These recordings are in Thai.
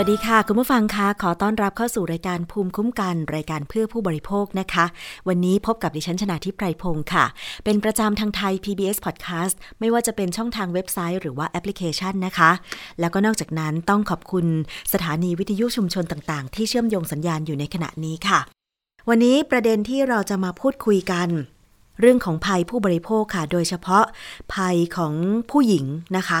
วัสดีค่ะ คุณผู้ฟังคะขอต้อนรับเข้าสู่รายการภูมิคุ้มกัน รายการเพื่อผู้บริโภคนะคะ วันนี้พบกับดิฉันชนาทิพไพรพงศ์ค่ะ เป็นประจำทางไทย PBS Podcast ไม่ว่าจะเป็นช่องทางเว็บไซต์หรือว่าแอปพลิเคชันนะคะ แล้วก็นอกจากนั้นต้องขอบคุณสถานีวิทยุชุมชนต่างๆ ที่เชื่อมโยงสัญญาณอยู่ในขณะนี้ค่ะ วันนี้ประเด็นที่เราจะมาพูดคุยกันเรื่องของภัยผู้บริโภคค่ะ โดยเฉพาะภัยของผู้หญิงนะคะ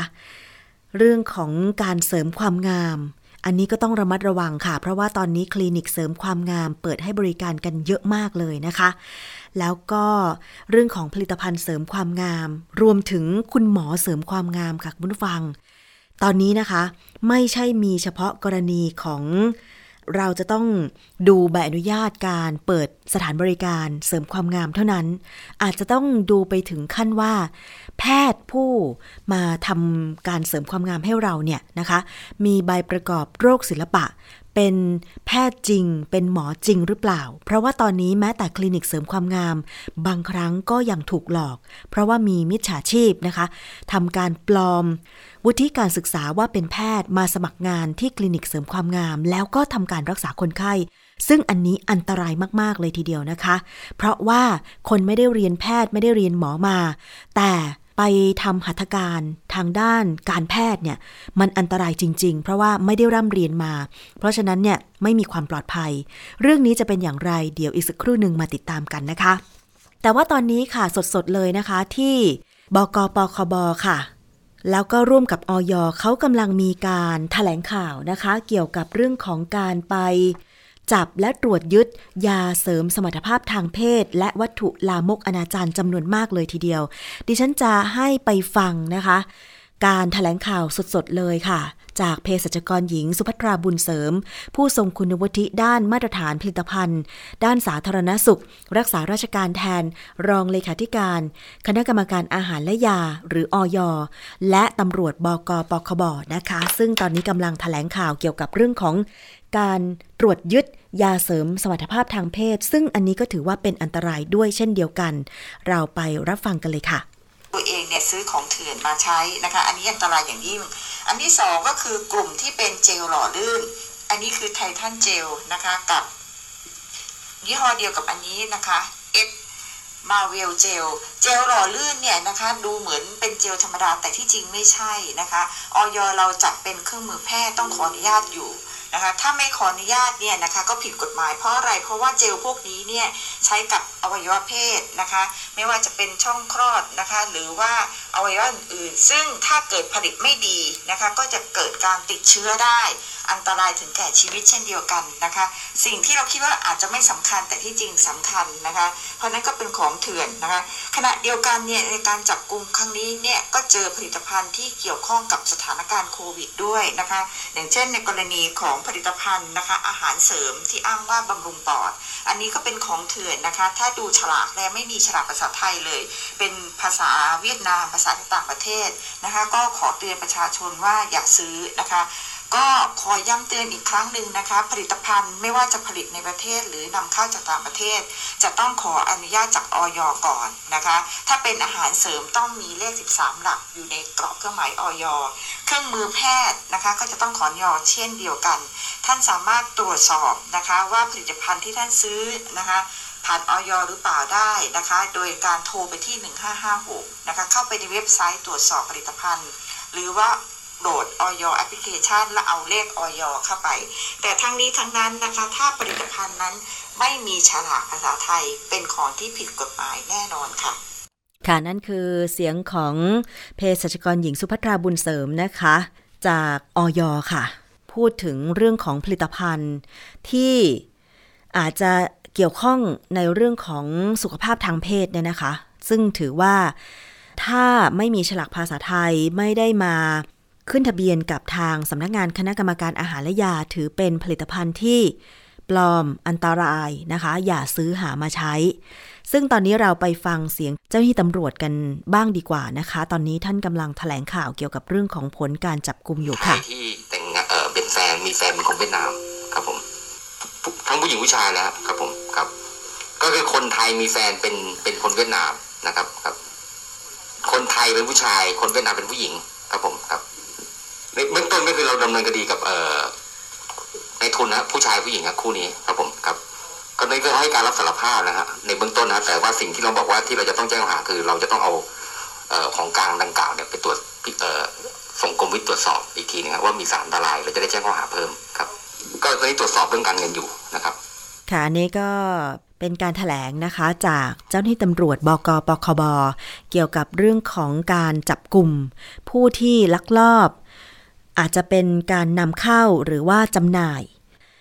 เรื่องของการเสริมความงาม อันนี้ก็ต้องระมัดระวังค่ะ เพราะว่าตอนนี้คลินิกเสริมความงามเปิดให้บริการกันเยอะมากเลยนะคะ แล้วก็เรื่องของผลิตภัณฑ์เสริมความงาม รวมถึงคุณหมอเสริมความงามค่ะคุณผู้ฟัง ตอนนี้นะคะ ไม่ใช่มีเฉพาะกรณีของ เราจะต้องดูใบอนุญาตการเปิดสถานบริการเสริมความงามเท่านั้น อาจจะต้องดูไปถึงขั้นว่า แพทย์ผู้มาทำการเสริมความงามให้เราเนี่ยนะคะ มีใบประกอบโรคศิลปะ เป็นแพทย์จริง เป็นหมอจริงหรือเปล่า เพราะว่าตอนนี้แม้แต่คลินิกเสริมความงาม บางครั้งก็ยังถูกหลอก เพราะว่ามีมิจฉาชีพนะคะทำการปลอม วุฒิการศึกษาว่าเป็นแพทย์มาสมัครงานที่คลินิกเสริมความงาม แล้วก็ทำการรักษาคนไข้ ซึ่งอันนี้อันตรายมาก ๆ เลยทีเดียวนะคะ เพราะว่าคนไม่ได้เรียนแพทย์ไม่ได้เรียนหมอมา แต่ไปทำหัตถการทางด้านการแพทย์เนี่ยมันอันตรายจริง ๆ เพราะว่าไม่ได้ร่ำเรียนมา เพราะฉะนั้นเนี่ยไม่มีความปลอดภัย เรื่องนี้จะเป็นอย่างไรเดี๋ยวอีกสักครู่หนึ่งมาติดตามกันนะคะ แต่ว่าตอนนี้ค่ะสดๆเลยนะคะที่บกปคบค่ะ แล้วก็ร่วมกับออยเขากำลังมีการถแถลงข่าวนะคะ เกี่ยวกับเรื่องของการไป จับและตรวจยึดยาเสริมสมรรถภาพทางเพศ และวัตถุลามกอนาจารจำนวนมากเลยทีเดียว ดิฉันจะให้ไปฟังนะคะ การถแถลงข่าวสดๆเลยค่ะ จากเภสัชกรหญิงสุภัทราบุญเสริม ผู้ทรงคุณวุฒิด้านมาตรฐานผลิตภัณฑ์ ด้านสาธารณสุข รักษาราชการแทน รองเลขาธิการ คณะกรรมการอาหารและยา หรืออยและตำรวจบกปคบนะคะ ซึ่งตอนนี้กำลังถแถลงข่าวเกี่ยวกับเรื่องของการตรวจยึดยาเสริมสมรรถภาพทางเพศ ซึ่งอันนี้ก็ถือว่าเป็นอันตรายด้วยเช่นเดียวกัน เราไปรับฟังกันเลยค่ะ ตัวเองเนี่ยซื้อของเถื่อนมาใช้นะคะ อันนี้อันตรายอย่างยิ่ง อันที่สองก็คือกลุ่มที่เป็นเจลหล่อลื่น อันนี้คือไททันเจลนะคะกับยี่ห้อเดียวกับอันนี้นะคะเอสมาเวลเจล เจลหล่อลื่นเนี่ยนะคะดูเหมือนเป็นเจลธรรมดาแต่ที่จริงไม่ใช่นะคะออยเราจัดเป็นเครื่องมือแพทย์ต้องขออนุญาตอยู่ นะคะถ้าไม่ขออนุญาตเนี่ยนะคะก็ผิดกฎหมายเพราะอะไรเพราะว่าเจลพวกนี้เนี่ยใช้กับอวัยวะเพศนะคะไม่ว่าจะเป็นช่องคลอดนะคะหรือว่าอวัยวะอื่นๆซึ่งถ้าเกิดผลิตไม่ดีนะคะก็จะเกิดการติดเชื้อได้ อันตรายถึงแก่ชีวิตเช่นเดียวกันนะคะ สิ่งที่เราคิดว่าอาจจะไม่สำคัญแต่ที่จริงสำคัญนะคะ เพราะนั้นก็เป็นของเถื่อนนะคะ ขณะเดียวกันเนี่ยในการจับกลุ่มครั้งนี้เนี่ยก็เจอผลิตภัณฑ์ที่เกี่ยวข้องกับสถานการณ์โควิดด้วยนะคะ อย่างเช่นในกรณีของผลิตภัณฑ์นะคะ อาหารเสริมที่อ้างว่าบำรุงปอด อันนี้ก็เป็นของเถื่อนนะคะ ถ้าดูฉลากแล้วไม่มีฉลากภาษาไทยเลย เป็นภาษาเวียดนามภาษาต่างประเทศนะคะ ก็ขอเตือนประชาชนว่าอย่าซื้อนะคะ ก็ขอย้ำเตือนอีกครั้งหนึ่งนะคะ ผลิตภัณฑ์ไม่ว่าจะผลิตในประเทศหรือนำเข้าจากต่างประเทศ จะต้องขออนุญาตจากออยก่อนนะคะ ถ้าเป็นอาหารเสริมต้องมีเลข 13 หลักอยู่ในกรอบเครื่องหมายออยเครื่องมือแพทย์นะคะ ก็จะต้องขออนุญาตเช่นเดียวกัน ท่านสามารถตรวจสอบนะคะว่าผลิตภัณฑ์ที่ท่านซื้อนะคะผ่านออยหรือเปล่าได้นะคะ โดยการโทรไปที่ 1556 นะคะ เข้าไปในเว็บไซต์ตรวจสอบผลิตภัณฑ์ หรือว่า โหลดออยแอปพลิเคชัน และเอาเลขออยเข้าไป แต่ทั้งนี้ทั้งนั้นนะคะ ถ้าผลิตภัณฑ์นั้นไม่มีฉลากภาษาไทยเป็นของที่ผิดกฎหมายแน่นอนค่ะค่ะนั่นคือเสียงของเภสัชกรหญิงสุภัทราบุญเสริมนะคะ จากออยค่ะ พูดถึงเรื่องของผลิตภัณฑ์ที่อาจจะเกี่ยวข้องในเรื่องของสุขภาพทางเพศเนี่ยนะคะ ซึ่งถือว่าถ้าไม่มีฉลากภาษาไทยไม่ได้มา ขึ้นทะเบียนกับทางสำนักงานคณะกรรมการอาหารและยาถือเป็นผลิตภัณฑ์ที่ปลอมอันตรายนะคะ อย่าซื้อหามาใช้ ซึ่งตอนนี้เราไปฟังเสียงเจ้าหน้าที่ตำรวจกันบ้างดีกว่านะคะ ตอนนี้ท่านกำลังแถลงข่าวเกี่ยวกับเรื่องของผลการจับกลุ่มอยู่ค่ะที่แต่งเออเป็นแฟนมีแฟนเป็นคนเวียดนามครับผมทั้งผู้หญิงผู้ชายแล้วครับผมครับ ก็คือคนไทยมีแฟนเป็นเป็นคนเวียดนามนะครับครับ คนไทยเป็นผู้ชาย คนเวียดนามเป็นผู้หญิงครับผมครับ ในเบื้องต้นก็คือเราดำเนินคดีกับเอ่อในทุนนะผู้ชายผู้หญิงครับคู่นี้ครับผมครับ ก็นี่ก็ให้การรับสารภาพนะฮะในเบื้องต้นนะแต่ว่าสิ่งที่เราบอกว่าที่เราจะต้องแจ้งข้อหาคือ เราจะต้องเอาเอ่อของกลางดังกล่าวเนี่ยไปตรวจเอ่อส่งกรมวิทย์ตรวจสอบอีกทีนึงครับว่ามีสารอันตรายเราจะได้แจ้งข้อหาเพิ่มครับ ก็ตอนนี้ตรวจสอบเรื่องการเงินอยู่นะครับค่ะอันนี้ก็เป็นการถแถลงนะคะจากเจ้าหน้าที่ตำรวจบกปคบ เกี่ยวกับเรื่องของการจับกลุ่มผู้ที่ลักลอบ อาจจะเป็นการนำเข้าหรือว่าจำหน่าย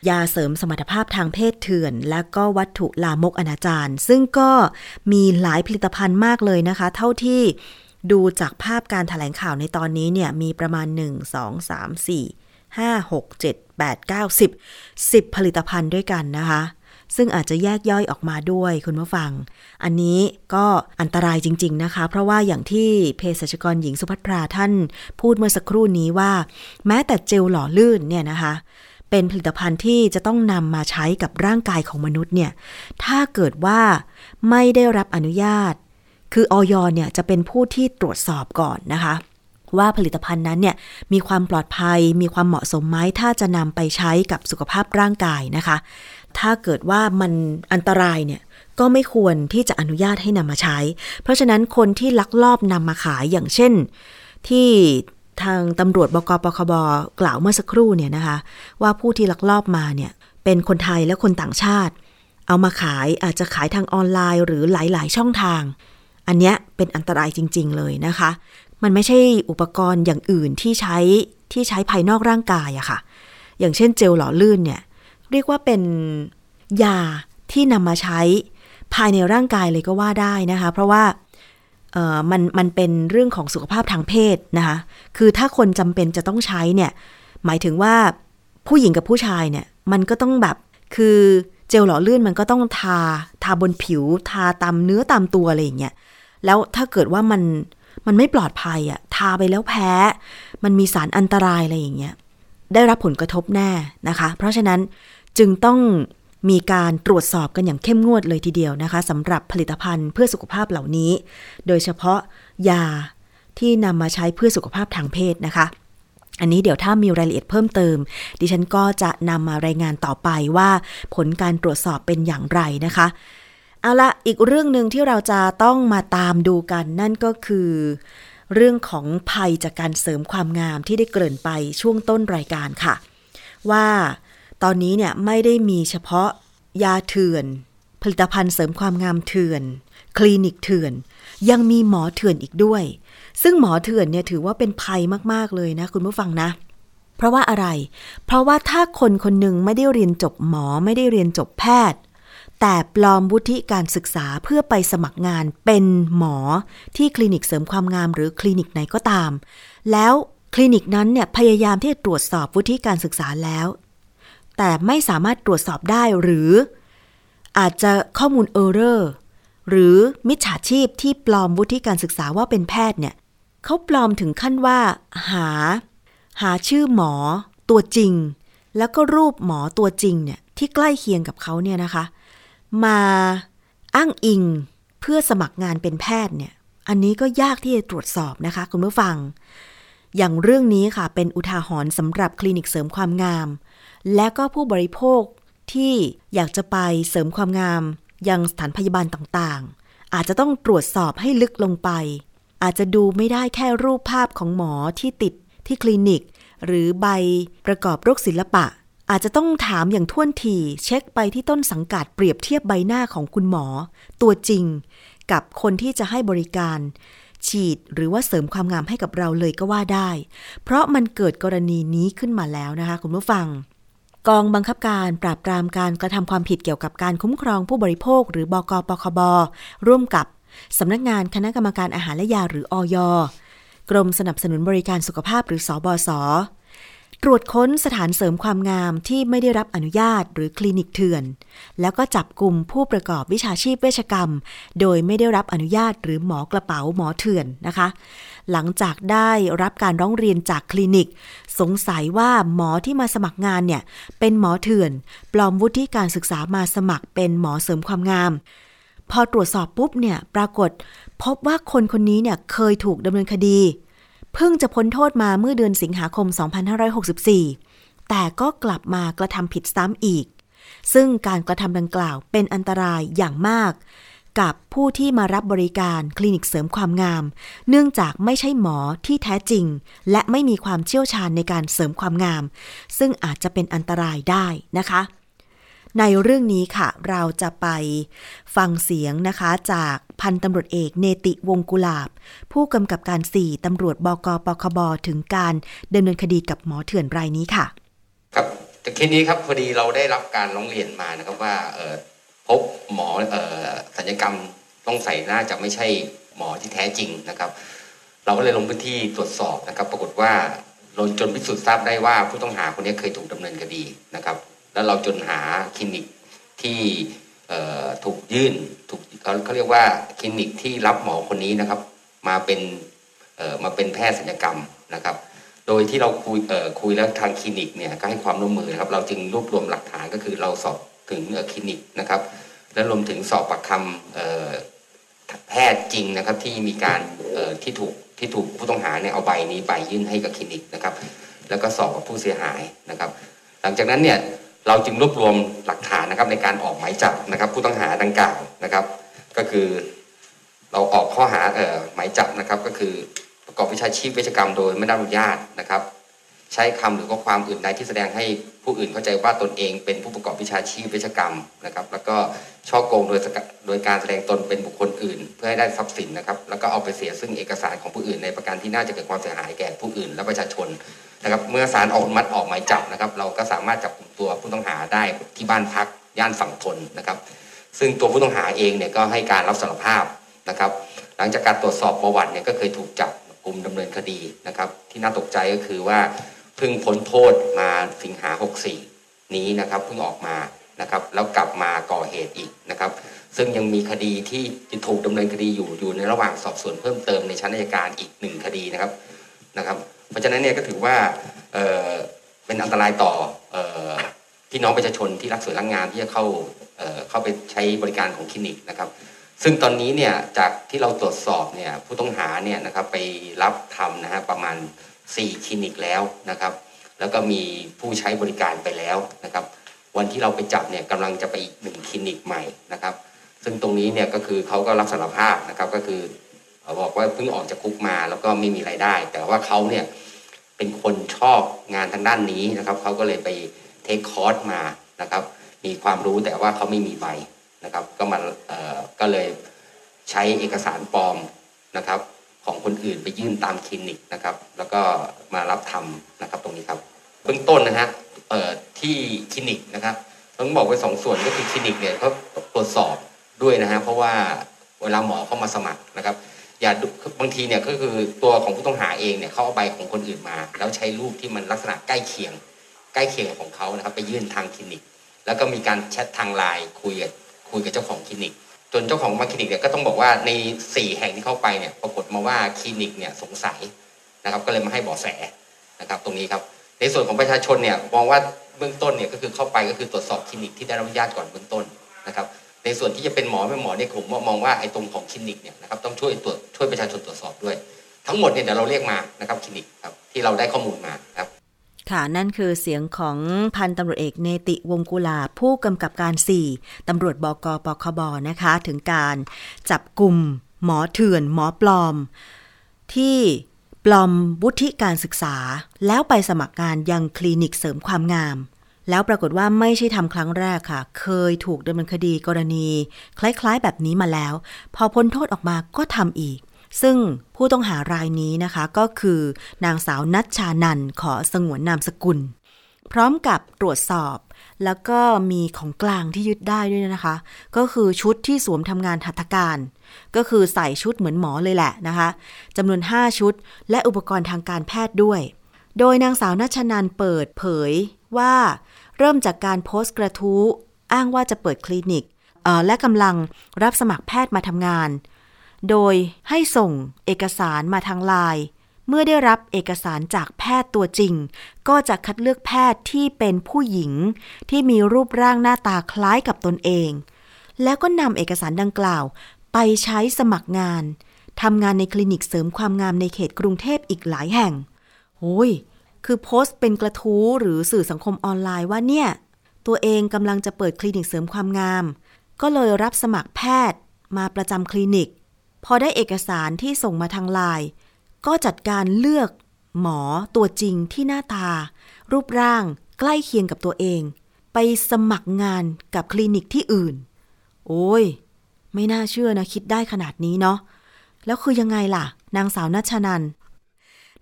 ยาเสริมสมรรถภาพทางเพศเถื่อน และก็วัตถุลามกอนาจารซึ่งก็มีหลายผลิตภัณฑ์มากเลยนะคะ เท่าที่ดูจากภาพการถแถลงข่าวในตอนนี้เนี่ยมีประมาณ 1 2 3 4 5 6 7 8 9 10 10 ผลิตภัณฑ์ด้วยกันนะคะ ซึ่งอาจจะแยกย่อยออกมาด้วยคุณผู้ฟัง อันนี้ก็อันตรายจริง ๆนะคะ เพราะว่าอย่างที่เภสัชกรหญิงสุภัทราท่าน พูดเมื่อสักครู่นี้ว่า แม้แต่เจลหล่อลื่นเนี่ยนะคะ เป็นผลิตภัณฑ์ที่จะต้องนำมาใช้กับร่างกายของมนุษย์เนี่ยถ้าเกิดว่าไม่ได้รับอนุญาต คือออยเนี่ยจะเป็นผู้ที่ตรวจสอบก่อนนะคะว่าผลิตภัณฑ์นั้นเนี่ยมีความปลอดภัยมีความเหมาะสมไหมถ้าจะนำไปใช้กับสุขภาพร่างกายนะคะ ถ้าเกิดว่ามันอันตรายเนี่ยก็ไม่ควรที่จะอนุญาตให้นำมาใช้ เพราะฉะนั้นคนที่ลักลอบนำมาขายอย่างเช่น ที่ทางตำรวจบกปคบกล่าวเมื่อสักครู่เนี่ยนะคะ ว่าผู้ที่ลักลอบมาเนี่ยเป็นคนไทยและคนต่างชาติ เอามาขายอาจจะขายทางออนไลน์หรือหลาย ๆ ช่องทาง อันเนี้ยเป็นอันตรายจริง ๆ เลยนะคะ มันไม่ใช่อุปกรณ์อย่างอื่นที่ใช้ที่ใช้ภายนอกร่างกายอะค่ะ อย่างเช่นเจลหล่อลื่นเนี่ย เรียกว่าเป็นยาที่นำมาใช้ภายในร่างกายเลยก็ว่าได้นะคะ เพราะว่ามันมันเป็นเรื่องของสุขภาพทางเพศนะคะ คือถ้าคนจำเป็นจะต้องใช้เนี่ย หมายถึงว่าผู้หญิงกับผู้ชายเนี่ย มันก็ต้องแบบ คือเจลหล่อลื่นมันก็ต้องทา ทาบนผิว ทาตามเนื้อตามตัวอะไรอย่างเงี้ย แล้วถ้าเกิดว่ามัน มันไม่ปลอดภัยอะทาไปแล้วแพ้ มันมีสารอันตรายอะไรอย่างเงี้ย ได้รับผลกระทบแน่นะคะ เพราะฉะนั้น จึงต้องมีการตรวจสอบกันอย่างเข้มงวดเลยทีเดียวนะคะสำหรับผลิตภัณฑ์เพื่อสุขภาพเหล่านี้ โดยเฉพาะยาที่นำมาใช้เพื่อสุขภาพทางเพศนะคะ อันนี้เดี๋ยวถ้ามีรายละเอียดเพิ่มเติม ดิฉันก็จะนำมารายงานต่อไปว่าผลการตรวจสอบเป็นอย่างไรนะคะ เอาละอีกเรื่องหนึ่งที่เราจะต้องมาตามดูกันนั่นก็คือ เรื่องของภัยจากการเสริมความงามที่ได้เกริ่นไปช่วงต้นรายการค่ะ ว่า ตอนนี้เนี่ยไม่ได้มีเฉพาะยาเถื่อน ผลิตภัณฑ์เสริมความงามเถื่อน คลินิกเถื่อน ยังมีหมอเถื่อนอีกด้วย ซึ่งหมอเถื่อนเนี่ยถือว่าเป็นภัยมากๆเลยนะคุณผู้ฟังนะ เพราะว่าอะไร เพราะว่าถ้าคนคนหนึ่งไม่ได้เรียนจบหมอไม่ได้เรียนจบแพทย์ แต่ปลอมวุฒิการศึกษาเพื่อไปสมัครงานเป็นหมอที่คลินิกเสริมความงามหรือคลินิกไหนก็ตาม แล้วคลินิกนั้นเนี่ยพยายามที่จะตรวจสอบวุฒิการศึกษาแล้ว แต่ไม่สามารถตรวจสอบได้หรือ อาจจะข้อมูลเออร์เรอร์หรือมิจฉาชีพที่ปลอมวุฒิการศึกษาว่าเป็นแพทย์เนี่ยเขาปลอมถึงขั้นว่า หา หาชื่อหมอตัวจริง แล้วก็รูปหมอตัวจริงเนี่ยที่ใกล้เคียงกับเขาเนี่ยนะคะ มาอ้างอิงเพื่อสมัครงานเป็นแพทย์เนี่ย อันนี้ก็ยากที่จะตรวจสอบนะคะ คุณผู้ฟัง อย่างเรื่องนี้ค่ะเป็นอุทาหรณ์สำหรับคลินิกเสริมความงาม และก็ผู้บริโภคที่อยากจะไปเสริมความงาม ยังสถานพยาบาลต่างๆ อาจจะต้องตรวจสอบให้ลึกลงไป อาจจะดูไม่ได้แค่รูปภาพของหมอที่ติดที่คลินิก หรือใบประกอบโรคศิลปะ อาจจะต้องถามอย่างท่วนทีเช็คไปที่ต้นสังกัดเปรียบเทียบใบหน้าของคุณหมอ ตัวจริง กับคนที่จะให้บริการ ฉีดหรือว่าเสริมความงามให้กับเราเลยก็ว่าได้ เพราะมันเกิดกรณีนี้ขึ้นมาแล้วนะคะคุณผู้ฟัง กองบังคับการปราบปรามการกระทำความผิดเกี่ยวกับการคุ้มครองผู้บริโภค หรือบกปคบ ร่วมกับสำนักงานคณะกรรมการอาหารและยาหรืออยกรมสนับสนุนบริการสุขภาพหรือสอบศตรวจค้นสถานเสริมความงามที่ไม่ได้รับอนุญาตหรือคลินิกเถื่อน แล้วก็จับกลุ่มผู้ประกอบวิชาชีพเวชกรรม โดยไม่ได้รับอนุญาตหรือหมอกระเป๋าหมอเถื่อนนะคะ หลังจากได้รับการร้องเรียนจากคลินิก สงสัยว่าหมอที่มาสมัครงานเนี่ย เป็นหมอเถื่อน ปลอมวุฒิการศึกษามาสมัครเป็นหมอเสริมความงาม พอตรวจสอบปุ๊บเนี่ยปรากฏ พบว่าคนคนนี้เนี่ยเคยถูกดำเนินคดี เพิ่งจะพ้นโทษมาเมื่อเดือนสิงหาคม 2564 แต่ก็กลับมากระทำผิดซ้ำอีกซึ่งการกระทำดังกล่าวเป็นอันตรายอย่างมาก กับผู้ที่มารับบริการคลินิกเสริมความงาม เนื่องจากไม่ใช่หมอที่แท้จริง และไม่มีความเชี่ยวชาญในการเสริมความงาม ซึ่งอาจจะเป็นอันตรายได้นะคะ ในเรื่องนี้ค่ะ เราจะไปฟังเสียงนะคะจากพันตำรวจเอกเนติวงกุลาบ ผู้กำกับการ 4ตำรวจบกปคบถึงการดำเนินคดีกับหมอเถื่อนรายนี้ค่ะ ครับแต่เคสนี้ครับพอดีเราได้รับการร้องเรียนมานะครับว่า พบหมอสัญญกรรมต้องใส่น่าจะไม่ใช่หมอที่แท้จริงนะครับ เราก็เลยลงพื้นที่ตรวจสอบนะครับ ปรากฏว่าเราจนพิสูจน์ทราบได้ว่าผู้ต้องหาคนนี้เคยถูกดำเนินคดีนะครับ แล้วเราจนหาคลินิกที่ถูกยื่นถูกเขาเขาเรียกว่าคลินิกที่รับหมอคนนี้นะครับ มาเป็นมาเป็นแพทย์ศัลยกรรมนะครับ โดยที่เราคุยคุยแล้วทางคลินิกเนี่ยก็ให้ความร่วมมือนะครับ เราจึงรวบรวมหลักฐานก็คือเราสอบ ถึงคลินิกนะครับ และรวมถึงสอบปากคำแพทย์จริงนะครับที่มีการที่ถูกที่ถูกผู้ต้องหาเนี่ยเอาใบนี้ไปยื่นให้กับคลินิกนะครับ แล้วก็สอบกับผู้เสียหายนะครับ หลังจากนั้นเนี่ยเราจึงรวบรวมหลักฐานนะครับในการออกหมายจับนะครับ ผู้ต้องหาดังกล่าวนะครับ ก็คือเราออกข้อหาเอ่อหมายจับนะครับ ก็คือประกอบวิชาชีพเวชกรรมโดยไม่ได้อนุญาตนะครับ ใช้คำหรือข้อความอื่นใดที่แสดงให้ผู้อื่นเข้าใจว่าตนเองเป็นผู้ประกอบวิชาชีพเวชกรรมนะครับ แล้วก็ช่อโกงโดยโดยการแสดงตนเป็นบุคคลอื่น เพื่อให้ได้ทรัพย์สินนะครับ แล้วก็เอาไปเสียซึ่งเอกสารของผู้อื่น ในประการที่น่าจะเกิดความเสียหายแก่ผู้อื่น และประชาชนนะครับ เมื่อศาลออกมัดออกหมายจับนะครับ เราก็สามารถจับกลุ่มตัวผู้ต้องหาได้ที่บ้านพักย่านฝั่งทนนะครับ ซึ่งตัวผู้ต้องหาเองเนี่ยก็ให้การรับสารภาพนะครับ หลังจากการตรวจสอบประวัติเนี่ยก็เคยถูกจับกลุ่มดำเนินคดีนะครับ ที่น่าตกใจก็คือว่า พิ่งพ้นโทษมาสิงหา 64 นี้นะครับเพิ่งออกมานะครับ แล้วกลับมาก่อเหตุอีกนะครับ ซึ่งยังมีคดีที่ถูกดำเนินคดีอยู่อยู่ในระหว่างสอบสวนเพิ่มเติมในชั้นอัยการอีกหนึ่งคดีนะครับนะครับ เพราะฉะนั้นเนี่ยก็ถือว่าเเป็นอันตรายต่อพี่น้องประชาชนที่รักสวยรักงามที่จะเข้าเข้าไปใช้บริการของคลินิกนะครับ ซึ่งตอนนี้เนี่ยจากที่เราตรวจสอบเนี่ยผู้ต้องหาเนี่ยนะครับไปรับทำนะฮะประมาณ 4คลินิกแล้วนะครับ แล้วก็มีผู้ใช้บริการไปแล้วนะครับ วันที่เราไปจับเนี่ยกำลังจะไปอีกหนึ่งคลินิกใหม่นะครับ ซึ่งตรงนี้เนี่ยก็คือเขาก็รับสารภาพนะครับก็คือบอกว่าเพิ่งออกจากคุกมาแล้วก็ไม่มีไรายได้ แต่ว่าเขาเนี่ยเป็นคนชอบงานทางด้านนี้นะครับเขาก็เลยไปเทคคอร์สมานะครับ มีความรู้แต่ว่าเขาไม่มีใบนะครับ ก็มาเอ่อก็เลยใช้เอกสารปลอมนะครับ ของคนอื่นไปยื่นตามคลินิกนะครับ แล้วก็มารับทำนะครับตรงนี้ครับ เบื้องต้นนะฮะเอ่อที่คลินิกนะครับต้องบอกไว้สองส่วนก็คือคลินิกเนี่ยเขาตรวจสอบด้วยนะฮะเพราะว่าเวลาหมอเข้ามาสมัครนะครับอย่าบางทีเนี่ยก็คือตัวของผู้ต้องหาเองเนี่ยเขาเอาใบของคนอื่นมา แล้วใช้รูปที่มันลักษณะใกล้เคียง ใกล้เคียงของเขานะครับ ไปยื่นทางคลินิก แล้วก็มีการแชททางไลน์คุยกับคุยกับเจ้าของคลินิก จนเจ้าของมาคลินิกเนี่ยก็ต้องบอกว่าใน 4 แห่งที่เข้าไปเนี่ยปรากฏมาว่าคลินิกเนี่ยสงสัยนะครับ ก็เลยมาให้เบาะแสนะครับ ตรงนี้ครับ ในส่วนของประชาชนเนี่ยมองว่าเบื้องต้นเนี่ยก็คือเข้าไปก็คือตรวจสอบคลินิกที่ได้รับอนุญาตก่อนเบื้องต้นนะครับในส่วนที่จะเป็นหมอไม่หมอเนี่ยผมมองว่าไอ้ตรงของคลินิกเนี่ยนะครับต้องช่วยตรวจช่วยประชาชนตรวจสอบด้วย ทั้งหมดเนี่ยเดี๋ยวเราเรียกมานะครับคลินิกครับที่เราได้ข้อมูลมาครับ ค่ะ นั่นคือเสียงของพันตำรวจเอกเนติวงกุลาผู้กำกับการ 4ตำรวจบกปคบนะคะ ถึงการจับกลุ่มหมอเถื่อน หมอปลอม ที่ปลอมวุฒิการศึกษา แล้วไปสมัครงานยังคลินิกเสริมความงาม แล้วปรากฏว่าไม่ใช่ทำครั้งแรกค่ะ เคยถูกดำเนินคดีกรณี คล้ายๆ แบบนี้มาแล้ว พอพ้นโทษออกมาก็ทำอีก ซึ่งผู้ต้องหารายนี้นะคะก็คือนางสาวนัชชานันขอสงวนนามสกุล พร้อมกับตรวจสอบ แล้วก็มีของกลางที่ยึดได้ด้วยนะคะ ก็คือชุดที่สวมทำงานหัตถการ ก็คือใส่ชุดเหมือนหมอเลยแหละนะคะจำนวน 5 ชุด และอุปกรณ์ทางการแพทย์ด้วย โดยนางสาวนัชนันเปิดเผยว่าเริ่มจากการโพสต์กระทู้อ้างว่าจะเปิดคลินิกและกำลังรับสมัครแพทย์มาทำงาน โดยให้ส่งเอกสารมาทางไลน์เมื่อได้รับเอกสารจากแพทย์ตัวจริง ก็จะคัดเลือกแพทย์ที่เป็นผู้หญิง ที่มีรูปร่างหน้าตาคล้ายกับตนเอง แล้วก็นำเอกสารดังกล่าว ไปใช้สมัครงานทำงานในคลินิกเสริมความงามในเขตกรุงเทพอีกหลายแห่งโอ้ยคือโพสต์เป็นกระทู้หรือสื่อสังคมออนไลน์ว่าเนี่ย ตัวเองกำลังจะเปิดคลินิกเสริมความงาม ก็เลยรับสมัครแพทย์มาประจำคลินิก พอได้เอกสารที่ส่งมาทางไลน์ก็จัดการเลือกหมอตัวจริงที่หน้าตา รูปร่างใกล้เคียงกับตัวเอง ไปสมัครงานกับคลินิกที่อื่น โอ้ย ไม่น่าเชื่อนะคิดได้ขนาดนี้เนาะแล้วคือยังไงล่ะ นางสาวนัชนัน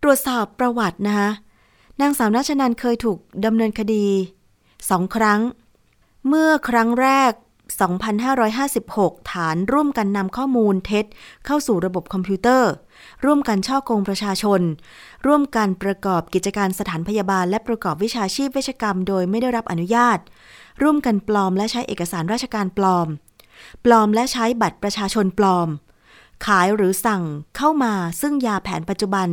ตรวจสอบประวัตินะคะนางสาวนัชนันเคยถูกดำเนินคดีสองครั้ง เมื่อครั้งแรก 2556 ฐานร่วมกันนำข้อมูลเท็จ เข้าสู่ระบบคอมพิวเตอร์ ร่วมกันช่อโกงประชาชน ร่วมกันประกอบกิจการสถานพยาบาล และประกอบวิชาชีพเวชกรรม โดยไม่ได้รับอนุญาต ร่วมกันปลอมและใช้เอกสารราชการปลอม ปลอมและใช้บัตรประชาชนปลอม ขายหรือสั่งเข้ามาซึ่งยาแผนปัจจุบัน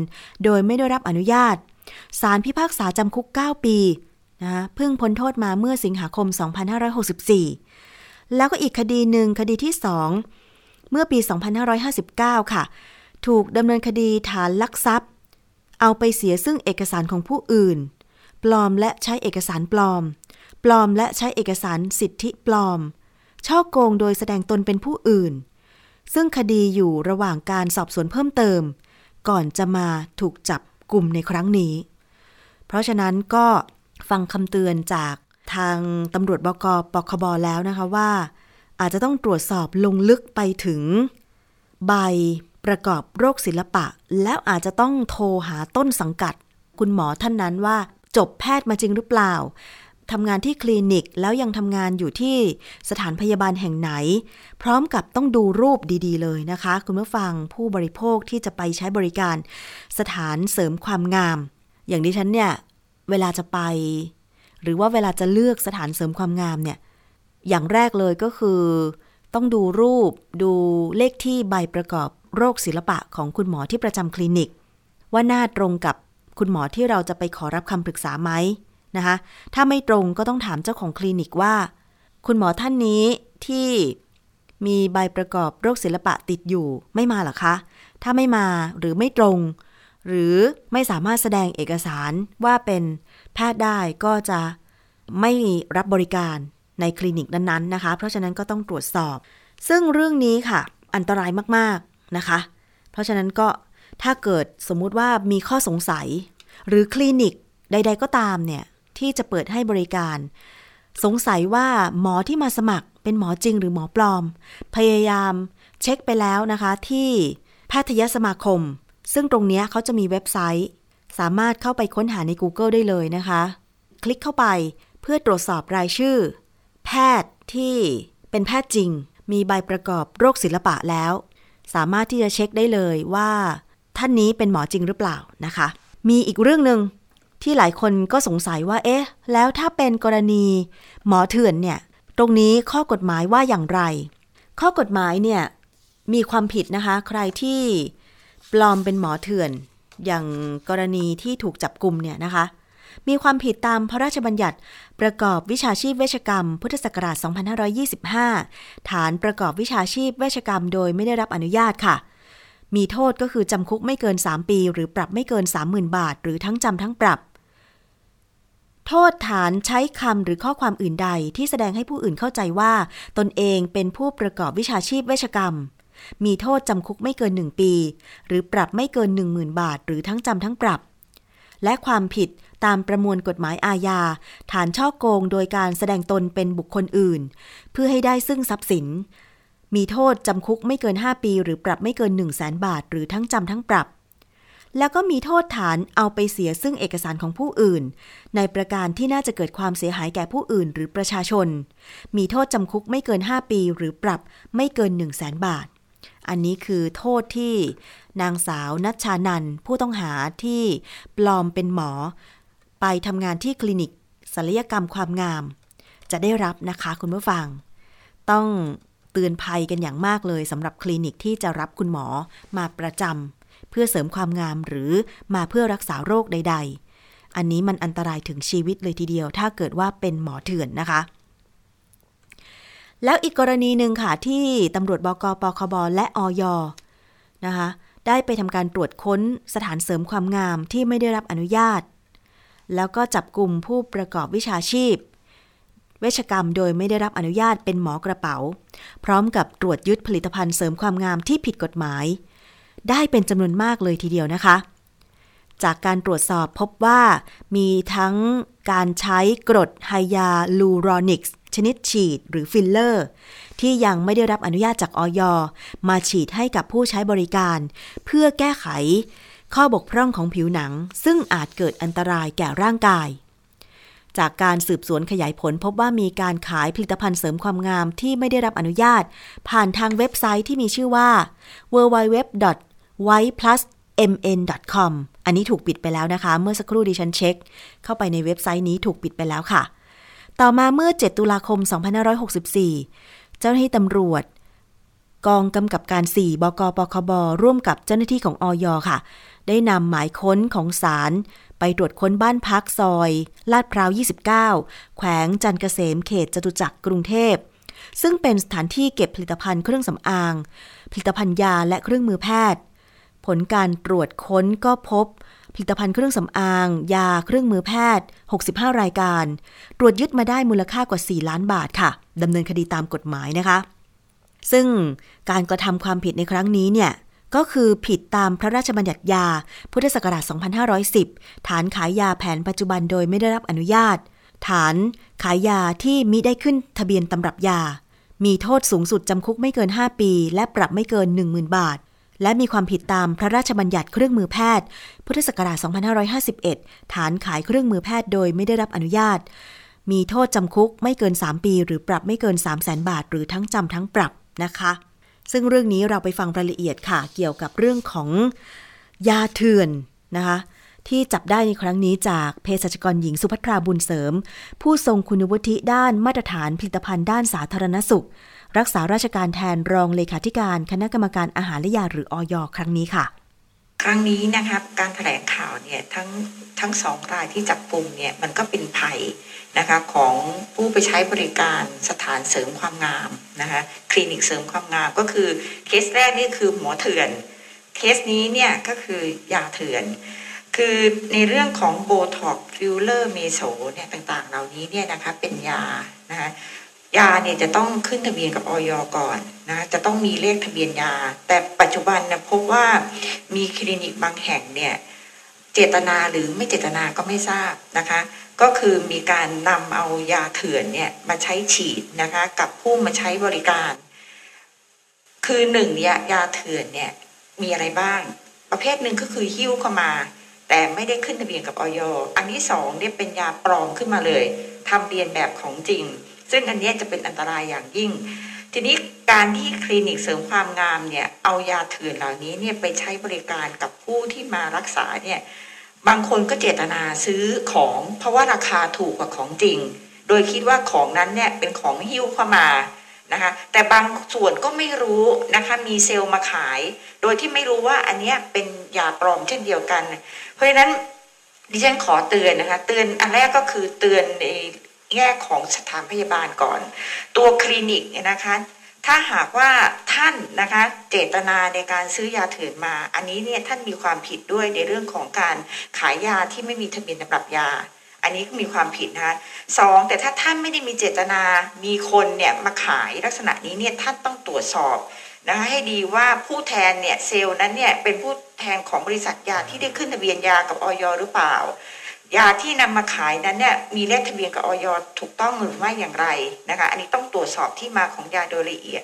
โดยไม่ได้รับอนุญาตสารพิพากษาจำคุก 9 ปีนะเพิ่งพ้นโทษมาเมื่อสิงหาคม 2564 แล้วก็อีกคดีหนึ่งคดีที่2เมื่อปี 2559 ค่ะ ถูกดำเนินคดีฐานลักทรัพย์ เอาไปเสียซึ่งเอกสารของผู้อื่น ปลอมและใช้เอกสารปลอม ปลอมและใช้เอกสารสิทธิปลอม ช่อโกงโดยแสดงตนเป็นผู้อื่น ซึ่งคดีอยู่ระหว่างการสอบสวนเพิ่มเติม ก่อนจะมาถูกจับกลุ่มในครั้งนี้ เพราะฉะนั้นก็ฟังคำเตือนจาก ทางตำรวจบกปคบแล้วนะคะว่า อาจจะต้องตรวจสอบลงลึกไปถึง ใบประกอบโรคศิลปะ แล้วอาจจะต้องโทรหาต้นสังกัด คุณหมอท่านนั้นว่าจบแพทย์มาจริงหรือเปล่าทำงานที่คลินิกแล้วยังทำงานอยู่ที่สถานพยาบาลแห่งไหน พร้อมกับต้องดูรูปดีๆ เลยนะคะ คุณผู้ฟังผู้บริโภคที่จะไปใช้บริการ สถานเสริมความงาม อย่างดิฉันเนี่ย เวลาจะไป หรือว่าเวลาจะเลือกสถานเสริมความงามเนี่ย อย่างแรกเลยก็คือ ต้องดูรูปดูเลขที่ใบประกอบโรคศิลปะของคุณหมอที่ประจำคลินิก ว่าหน้าตรงกับคุณหมอที่เราจะไปขอรับคำปรึกษาไหมนะคะ ถ้าไม่ตรงก็ต้องถามเจ้าของคลินิกว่า คุณหมอท่านนี้ที่มีใบประกอบโรคศิลปะติดอยู่ไม่มาหรอคะ ถ้าไม่มาหรือไม่ตรง หรือไม่สามารถแสดงเอกสารว่าเป็น แพทย์ได้ก็จะไม่รับบริการในคลินิกนั้นๆนะคะ เพราะฉะนั้นก็ต้องตรวจสอบ ซึ่งเรื่องนี้ค่ะ อันตรายมากๆนะคะ เพราะฉะนั้นก็ถ้าเกิดสมมุติว่ามีข้อสงสัย หรือคลินิกใด ๆ ก็ตามเนี่ย ที่จะเปิดให้บริการ สงสัยว่าหมอที่มาสมัครเป็นหมอจริงหรือหมอปลอม พยายามเช็คไปแล้วนะคะที่แพทยสมาคม ซึ่งตรงนี้เขาจะมีเว็บไซต์ สามารถเข้าไปค้นหาใน Google ได้เลยนะคะ คลิกเข้าไปเพื่อตรวจสอบรายชื่อ แพทย์ที่เป็นแพทย์จริง มีใบประกอบโรคศิลปะแล้ว สามารถที่จะเช็คได้เลยว่า ท่านนี้เป็นหมอจริงหรือเปล่านะคะ มีอีกเรื่องหนึ่งที่หลายคนก็สงสัยว่า เอ๊ะ แล้วถ้าเป็นกรณีหมอเถื่อนเนี่ย ตรงนี้ข้อกฎหมายว่าอย่างไร ข้อกฎหมายเนี่ยมีความผิดนะคะ ใครที่ปลอมเป็นหมอเถื่อน อย่างกรณีที่ถูกจับกลุ่มเนี่ยนะคะ มีความผิดตามพระราชบัญญัติประกอบวิชาชีพเวชกรรม พุทธศักราช 2525 ฐานประกอบวิชาชีพเวชกรรม โดยไม่ได้รับอนุญาตค่ะ มีโทษก็คือจำคุกไม่เกิน 3 ปี หรือปรับไม่เกิน 30,000 บาท หรือทั้งจำทั้งปรับโทษฐานใช้คำหรือข้อความอื่นใดที่แสดงให้ผู้อื่นเข้าใจว่า ตนเองเป็นผู้ประกอบวิชาชีพเวชกรรม มีโทษจำคุกไม่เกินหนึ่งปี หรือปรับไม่เกินหนึ่งหมื่นบาท หรือทั้งจำทั้งปรับ และความผิดตามประมวลกฎหมายอาญา ฐานช่อโกงโดยการแสดงตนเป็นบุคคลอื่น เพื่อให้ได้ซึ่งทรัพย์สิน มีโทษจำคุกไม่เกิน 5 ปี หรือปรับไม่เกิน 1 0 0 0 0แสนบาท หรือทั้งจำทั้งปรับ แล้วก็มีโทษฐานเอาไปเสียซึ่งเอกสารของผู้อื่น ในประการที่น่าจะเกิดความเสียหายแก่ผู้อื่น หรือประชาชน มีโทษจำคุกไม่เกิน 5 ปี หรือปรับไม่เกิน 1 0 0 0 0แสนบาท อันนี้คือโทษที่นางสาวนัชชานันผู้ต้องหาที่ปลอมเป็นหมอ ไปทำงานที่คลินิกศัลยกรรมความงาม จะได้รับนะคะคุณผู้ฟัง ต้องเตือนภัยกันอย่างมากเลยสำหรับคลินิกที่จะรับคุณหมอมาประจำเพื่อเสริมความงามหรือมาเพื่อรักษาโรคใด ๆ อันนี้มันอันตรายถึงชีวิตเลยทีเดียว ถ้าเกิดว่าเป็นหมอเถื่อนนะคะ แล้วอีกกรณีหนึ่งค่ะ ที่ตำรวจบกปคบและอยนะคะได้ไปทำการตรวจค้นสถานเสริมความงามที่ไม่ได้รับอนุญาต แล้วก็จับกลุ่มผู้ประกอบวิชาชีพ เวชกรรมโดยไม่ได้รับอนุญาตเป็นหมอกระเป๋า พร้อมกับตรวจยึดผลิตภัณฑ์เสริมความงามที่ผิดกฎหมาย ได้เป็นจำนวนมากเลยทีเดียวนะคะ จากการตรวจสอบพบว่ามีทั้งการใช้กรดไฮยาลูรอนิกส์ ชนิดฉีดหรือฟิลเลอร์ ที่ยังไม่ได้รับอนุญาตจากอย. มาฉีดให้กับผู้ใช้บริการ เพื่อแก้ไข ข้อบกพร่องของผิวหนัง ซึ่งอาจเกิดอันตรายแก่ร่างกาย จากการสืบสวนขยายผลพบว่ามีการขายผลิตภัณฑ์เสริมความงามที่ไม่ได้รับอนุญาต ผ่านทางเว็บไซต์ที่มีชื่อว่า www.whiteplusmn.com อันนี้ถูกปิดไปแล้วนะคะ เมื่อสักครู่ดิฉันเช็ค เข้าไปในเว็บไซต์นี้ถูกปิดไปแล้วค่ะ ต่อมาเมื่อ 7 ตุลาคม 2564 เจ้าหน้าที่ตำรวจ กองกำกับการ 4 บกปคบ ร่วมกับเจ้าหน้าที่ของอย ค่ะ ได้นำหมายค้นของศาลไปตรวจค้นบ้านพักซอย ลาดพร้าว 29 แขวงจันเกษมเขตจตุจักรกรุงเทพ ซึ่งเป็นสถานที่เก็บผลิตภัณฑ์เครื่องสำอาง ผลิตภัณฑ์ยาและเครื่องมือแพทย์ ผลการตรวจค้นก็พบ ผลิตภัณฑ์เครื่องสำอาง ยาเครื่องมือแพทย์ 65 รายการ ตรวจยึดมาได้มูลค่ากว่า 4 ล้านบาทค่ะดำเนินคดีตามกฎหมายนะคะ ซึ่งการกระทำความผิดในครั้งนี้เนี่ยก็คือผิดตามพระราชบัญญัติยา พุทธศักราช 2510 ฐานขายยาแผนปัจจุบันโดยไม่ได้รับอนุญาต ฐานขายยาที่มิได้ขึ้นทะเบียนตำรับยา มีโทษสูงสุดจำคุกไม่เกิน 5 ปี และปรับไม่เกิน 10,000 บาท และมีความผิดตามพระราชบัญญัติเครื่องมือแพทย์ พุทธศักราช 2551 ฐานขายเครื่องมือแพทย์โดยไม่ได้รับอนุญาต มีโทษจำคุกไม่เกิน 3 ปี หรือปรับไม่เกิน 3 0 0แสนบาท หรือทั้งจำทั้งปรับนะคะ ซึ่งเรื่องนี้เราไปฟังรายละเอียดค่ะ เกี่ยวกับเรื่องของยาเถื่อนนะคะ ที่จับได้ในครั้งนี้จากเภสัชกรหญิงสุภัทราบุญเสริม ผู้ทรงคุณวุฒิด้านมาตรฐานผลิตภัณฑ์ด้านสาธารณสุข รักษาราชการแทนรองเลขาธิการคณะกรรมการอาหารและยาหรืออยครั้งนี้ค่ะ ครั้งนี้นะครับการแถลงข่าวเนี่ยทั้งทั้งสองรายที่จับกลุ่มเนี่ยมันก็เป็นภัยนะคะของผู้ไปใช้บริการสถานเสริมความงามนะคะคลินิกเสริมความงามก็คือเคสแรกนี่คือหมอเถื่อน เคสนี้เนี่ยก็คือยาเถื่อน คือในเรื่องของโบท็อกซ์ฟิลเลอร์เมโซเนี่ยต่างๆ เหล่านี้เนี่ยนะคะเป็นยานะคะยาเนี่ยจะต้องขึ้นทะเบียนกับอย. ก่อนนะจะต้องมีเลขทะเบียนยา แต่ปัจจุบันเนี่ยพบว่ามีคลินิกบางแห่งเนี่ยเจตนาหรือไม่เจตนาก็ไม่ทราบนะคะ ก็คือมีการนำเอายาเถื่อนเนี่ยมาใช้ฉีดนะคะกับผู้มาใช้บริการ คือหนึ่งยายาเถื่อนเนี่ยมีอะไรบ้าง ประเภทหนึ่งก็คือหิ้วเข้ามา แต่ไม่ได้ขึ้นทะเบียนกับออยอันที่สองเนี่ยเป็นยาปลอมขึ้นมาเลยทำเรียนแบบของจริง ซึ่งอันนี้จะเป็นอันตรายอย่างยิ่ง ทีนี้การที่คลินิกเสริมความงามเนี่ยเอายาเถื่อนเหล่านี้เนี่ยไปใช้บริการกับผู้ที่มารักษาเนี่ยบางคนก็เจตนาซื้อของ เพราะว่าราคาถูกกว่าของจริง โดยคิดว่าของนั้นเนี่ยเป็นของหิ้วเข้ามานะคะแต่บางส่วนก็ไม่รู้นะคะมีเซลล์มาขาย โดยที่ไม่รู้ว่าอันนี้เป็นยาปลอมเช่นเดียวกัน ราะฉะนั้นดิฉันขอเตือนนะคะ เตือนอันแรกก็คือเตือนในแง่ของสถานพยาบาลก่อน ตัวคลินิกนะคะ ถ้าหากว่าท่านนะคะเจตนาในการซื้อยาเถื่อนมา อันนี้เนี่ยท่านมีความผิดด้วยในเรื่องของการขายยาที่ไม่มีทะเบียนสำหรับยา อันนี้ก็มีความผิดนะคะสองแต่ถ้าท่านไม่ได้มีเจตนามีคนเนี่ยมาขายลักษณะนี้เนี่ยท่านต้องตรวจสอบ นะคะให้ดีว่าผู้แทนเนี่ยเซลล์นั้นเนี่ยเป็นผู้แทนของบริษัทยาที่ได้ขึ้นทะเบียนยากับออยหรือเปล่า ยาที่นำมาขายนั้นเนี่ยมีเลขทะเบียนกับออยถูกต้องหรือไม่อย่างไรนะคะอันนี้ต้องตรวจสอบที่มาของยาโดยละเอียด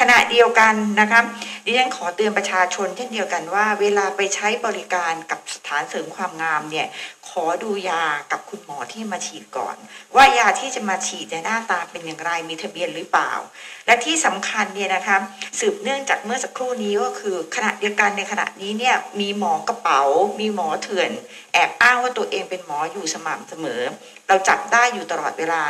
ขณะเดียวกันนะคะดิฉันขอเตือนประชาชนเช่นเดียวกันว่า เวลาไปใช้บริการกับสถานเสริมความงามเนี่ย ขอดูยากับคุณหมอที่มาฉีดก่อน ว่ายาที่จะมาฉีดในหน้าตาเป็นอย่างไรมีทะเบียนหรือเปล่า และที่สำคัญเนี่ยนะคะสืบเนื่องจากเมื่อสักครู่นี้ก็คือขณะเดียวกันในขณะนี้เนี่ยมีหมอกระเป๋า มีหมอเถื่อน แอบอ้างว่าตัวเองเป็นหมออยู่สม่ำเสมอ เราจับได้อยู่ตลอดเวลา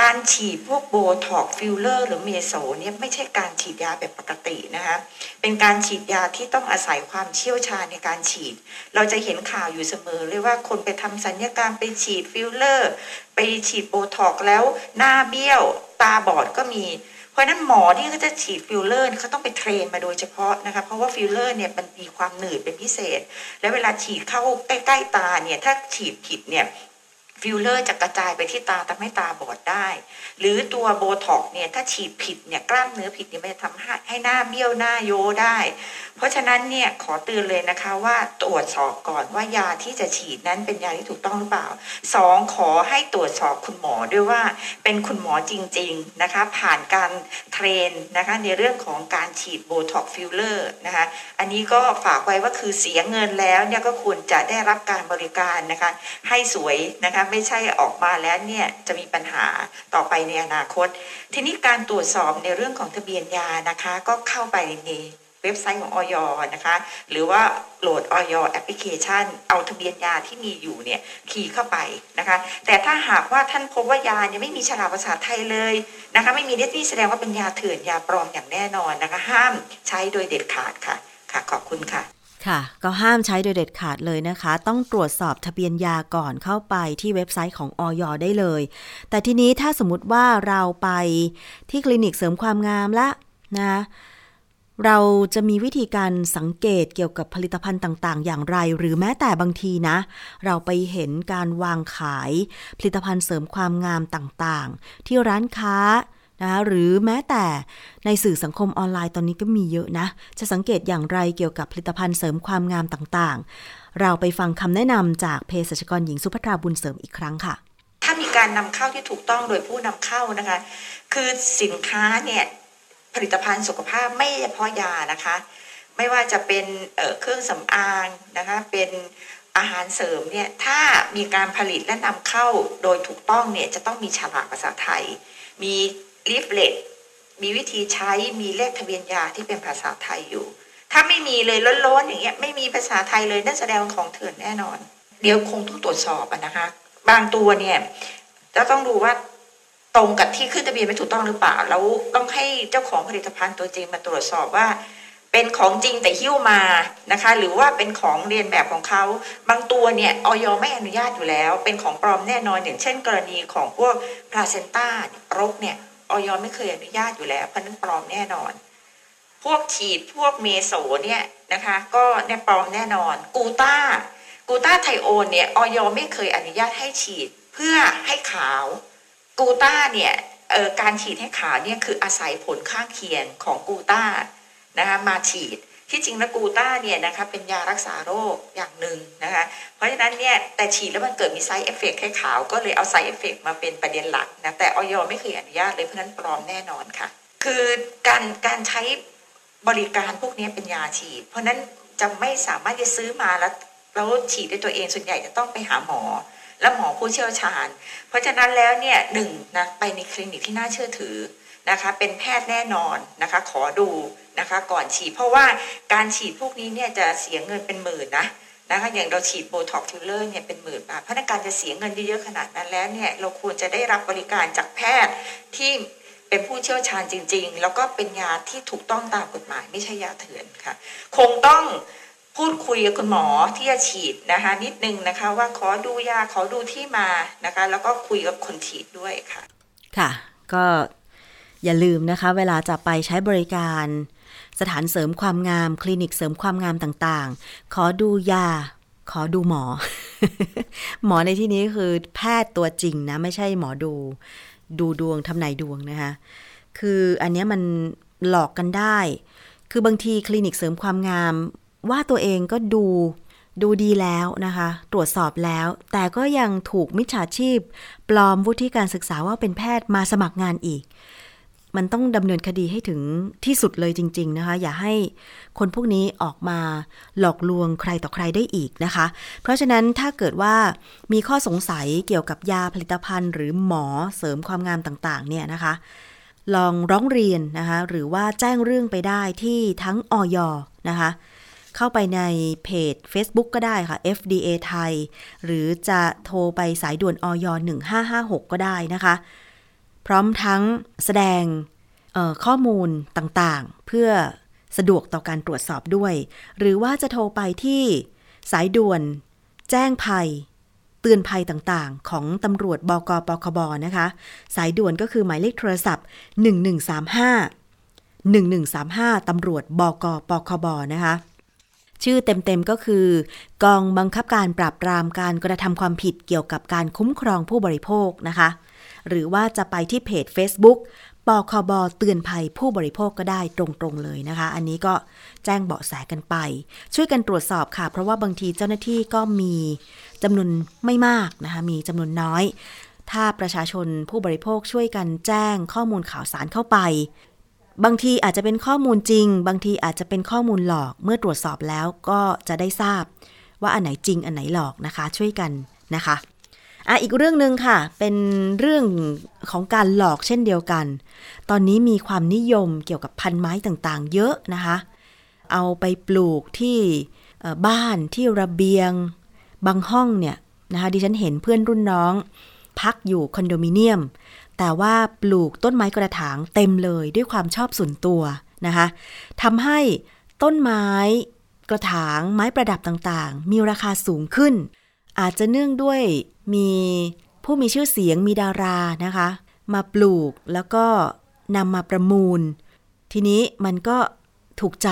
การฉีดพวกโบท็อกฟิลเลอร์หรือเมโซเนี่ยไม่ใช่การฉีดยาแบบปกตินะคะเป็นการฉีดยาที่ต้องอาศัยความเชี่ยวชาญในการฉีด เราจะเห็นข่าวอยู่เสมอเลยว่าคนไปทำศัลยกรรมไปฉีดฟิลเลอร์ไปฉีดโบท็อกแล้วหน้าเบี้ยวตาบอดก็มี เพราะนั้นหมอที่เขาจะฉีดฟิลเลอร์เขาต้องไป train มาโดยเฉพาะนะคะเพราะว่าฟิลเลอร์เนี่ยมันมีความหนืดเป็นพิเศษ แล้วเวลาฉีดเข้าใกล้ๆตาเนี่ยถ้าฉีดผิดเนี่ย ฟิลเลอร์จะกระจายไปที่ตาทำให้ตาบอดได้ หรือตัวโบท็อกเนี่ยถ้าฉีดผิดเนี่ยกล้ามเนื้อผิดเนี่ยมันจะทำให้ให้หน้าเบี้ยวหน้าโยได้ เพราะฉะนั้นเนี่ยขอเตือนเลยนะคะว่าตรวจสอบก่อนว่ายาที่จะฉีดนั้นเป็นยาที่ถูกต้องหรือเปล่าสองขอให้ตรวจสอบคุณหมอด้วยว่าเป็นคุณหมอจริง ๆนะคะ ผ่านการ train นะคะในเรื่องของการฉีดโบท็อกฟิลเลอร์นะคะอันนี้ก็ฝากไว้ว่าคือเสียเงินแล้วเนี่ยก็ควรจะได้รับการบริการนะคะให้สวยนะคะไม่ใช่ออกมาแล้วเนี่ยจะมีปัญหาต่อไปในอนาคต ทีนี้การตรวจสอบในเรื่องของทะเบียนยานะคะ ก็เข้าไปในเว็บไซต์ของอย. นะคะ หรือว่าโหลดอย. แอปพลิเคชัน เอาทะเบียนยาที่มีอยู่เนี่ย key เข้าไปนะคะ แต่ถ้าหากว่าท่านพบว่ายาเนี่ยไม่มีฉลากภาษาไทยเลยนะคะ ไม่มีเนี่ยแสดงว่าเป็นยาเถื่อนยาปลอมอย่างแน่นอนนะคะ ห้ามใช้โดยเด็ดขาดค่ะ ค่ะขอบคุณค่ะ ค่ะ ก็ห้ามใช้โดยเด็ดขาดเลยนะคะ ต้องตรวจสอบทะเบียนยาก่อนเข้าไปที่เว็บไซต์ของออยได้เลย แต่ทีนี้ถ้าสมมติว่าเราไปที่คลินิกเสริมความงามละนะเราจะมีวิธีการสังเกตเกี่ยวกับผลิตภัณฑ์ต่าง ๆ อย่างไร หรือแม้แต่บางทีนะ เราไปเห็นการวางขายผลิตภัณฑ์เสริมความงามต่าง ๆ ที่ร้านค้า นะคะหรือแม้แต่ในสื่อสังคมออนไลน์ตอนนี้ก็มีเยอะนะ จะสังเกตอย่างไรเกี่ยวกับผลิตภัณฑ์เสริมความงามต่างๆ เราไปฟังคำแนะนำจากเภสัชกรหญิงสุภัทราบุญเสริมอีกครั้งค่ะ ถ้ามีการนำเข้าที่ถูกต้องโดยผู้นำเข้านะคะ คือสินค้าเนี่ยผลิตภัณฑ์สุขภาพไม่เฉพาะยานะคะ ไม่ว่าจะเป็นเเครื่องสำอางนะคะเป็นอาหารเสริมเนี่ยถ้ามีการผลิตและนำเข้าโดยถูกต้องเนี่ยจะต้องมีฉลากภาษาไทย มี ลิฟเลตมีวิธีใช้มีเลขทะเบียนยาที่เป็นภาษาไทยอยู่ ถ้าไม่มีเลยล้นๆอย่างเงี้ยไม่มีภาษาไทยเลยนั่นแสดงของเถื่อนแน่นอน เดี๋ยวคงต้องตรวจสอบนะคะ บางตัวเนี่ยจะต้องดูว่าตรงกับที่ขึ้นทะเบียนไม่ถูกต้องหรือเปล่า แล้วต้องให้เจ้าของผลิตภัณฑ์ตัวจริงมาตรวจสอบว่า เป็นของจริงแต่หิ้วมานะคะ หรือว่าเป็นของเรียนแบบของเขาบางตัวเนี่ยอย. ไม่อนุญาตอยู่แล้ว เป็นของปลอมแน่นอนอย่างเช่น กรณีของพวกพลาเซนต้ารกเนี่ย อย. ไม่เคยอนุญาตอยู่แล้วเพราะนั้นปลอมแน่นอน พวกฉีดพวกเมโซเนี่ยนะคะ ก็เนี่ยปลอมแน่นอน กูต้า กูต้าไทโอนเนี่ยออยไม่เคยอนุญาตให้ฉีดเพื่อให้ขาว กูต้าเนี่ยการฉีดให้ขาวเนี่ยคืออาศัยผลข้างเคียงของกูต้านะคะมาฉีด ที่จริงแล้วกูต้าเนี่ยนะคะเป็นยารักษาโรคอย่างหนึ่งนะคะเพราะฉะนั้นเนี่ยแต่ฉีดแล้วมันเกิดมี side effect ให้ขาวก็เลยเอา side effect มาเป็นประเด็นหลักนะแต่อย. ไม่เคยอนุญาตเลยเพราะนั้นปลอมแน่นอนค่ะ คือการการใช้บริการพวกนี้เป็นยาฉีด เพราะนั้นจะไม่สามารถจะซื้อมาแล้วแล้วฉีดด้วยตัวเองส่วนใหญ่จะต้องไปหาหมอ และหมอผู้เชี่ยวชาญ เพราะฉะนั้นแล้วเนี่ยหนึ่งนะไปในคลินิกที่น่าเชื่อถือนะคะ เป็นแพทย์แน่นอนนะคะ ขอดู นะคะ ก่อนฉีดเพราะว่าการฉีดพวกนี้เนี่ยจะเสียเงินเป็นหมื่นนะนะคะอย่างเราฉีดโบท็อกฟิลเลอร์เนี่ยเป็นหมื่นบาทเพราะนั้นการจะเสียเงินเยอะๆขนาดนั้นแล้วเนี่ยเราควรจะได้รับบริการจากแพทย์ที่เป็นผู้เชี่ยวชาญจริง ๆ แล้วก็เป็นยาที่ถูกต้องตามกฎหมาย ไม่ใช่ยาเถื่อนค่ะ คงต้องพูดคุยกับคุณหมอที่จะฉีดนะคะนิดนึงนะคะว่าขอดูยาขอดูที่มานะคะ แล้วก็คุยกับคนฉีดด้วยค่ะ ค่ะ ก็อย่าลืมนะคะ เวลาจะไปใช้บริการ สถานเสริมความงาม คลินิกเสริมความงามต่างๆ ขอดูยา ขอดูหมอ หมอในที่นี้คือแพทย์ตัวจริงนะ ไม่ใช่หมอดู ดูดวงทำนายดวงนะคะ คืออันนี้มันหลอกกันได้ คือบางทีคลินิกเสริมความงาม ว่าตัวเองก็ดูดูดีแล้วนะคะ ตรวจสอบแล้ว แต่ก็ยังถูกมิจฉาชีพ ปลอมวุฒิการศึกษาว่าเป็นแพทย์มาสมัครงานอีก มันต้องดำเนินคดีให้ถึงที่สุดเลยจริง ๆนะคะ อย่าให้คนพวกนี้ออกมาหลอกลวงใครต่อใครได้อีกนะคะ เพราะฉะนั้นถ้าเกิดว่ามีข้อสงสัยเกี่ยวกับยาผลิตภัณฑ์ หรือหมอเสริมความงามต่างๆ เนี่ยนะคะ ลองร้องเรียนนะคะ หรือว่าแจ้งเรื่องไปได้ที่ทั้งออยนะคะเข้าไปในเพจ Facebook ก็ได้ค่ะ FDA ไทย หรือจะโทรไปสายด่วนออย1556 ก็ได้นะคะ พร้อมทั้งแสดงข้อมูลต่างๆ เพื่อสะดวกต่อการตรวจสอบด้วย หรือว่าจะโทรไปที่สายด่วน แจ้งภัย เตือนภัยต่างๆ ของตำรวจบกปคบนะคะ สายด่วนก็คือหมายเลขโทรศัพท์ 1135 1135ตำรวจบกปคบนะคะ ชื่อเต็มๆก็คือ กองบังคับการปราบปรามการกระทำความผิดเกี่ยวกับการคุ้มครองผู้บริโภคนะคะ หรือว่าจะไปที่เพจ Facebook ปคบเตือนภัยผู้บริโภคก็ได้ตรงๆเลยนะคะ อันนี้ก็แจ้งเบาะแสกันไป ช่วยกันตรวจสอบค่ะ เพราะว่าบางทีเจ้าหน้าที่ก็มีจำนวนไม่มากนะคะ มีจำนวนน้อย ถ้าประชาชนผู้บริโภคช่วยกันแจ้งข้อมูลข่าวสารเข้าไป บางทีอาจจะเป็นข้อมูลจริง บางทีอาจจะเป็นข้อมูลหลอกเมื่อตรวจสอบแล้วก็จะได้ทราบ ว่าอันไหนจริงอันไหนหลอกนะคะ ช่วยกันนะคะอะอีกเรื่องหนึ่งค่ะ เป็นเรื่องของการหลอกเช่นเดียวกัน ตอนนี้มีความนิยมเกี่ยวกับพันไม้ต่างๆ เยอะนะคะ เอาไปปลูกที่บ้านที่ระเบียง บางห้องเนี่ยนะคะดิฉันเห็นเพื่อนรุ่นน้อง พักอยู่คอนโดมิเนียม แต่ว่าปลูกต้นไม้กระถางเต็มเลยด้วยความชอบส่วนตัวนะคะทำให้ต้นไม้กระถางไม้ประดับต่างๆ มีราคาสูงขึ้น อาจจะเนื่องด้วยมีผู้มีชื่อเสียงมีดารานะคะ มาปลูกแล้วก็นำมาประมูล ทีนี้มันก็ถูกใจ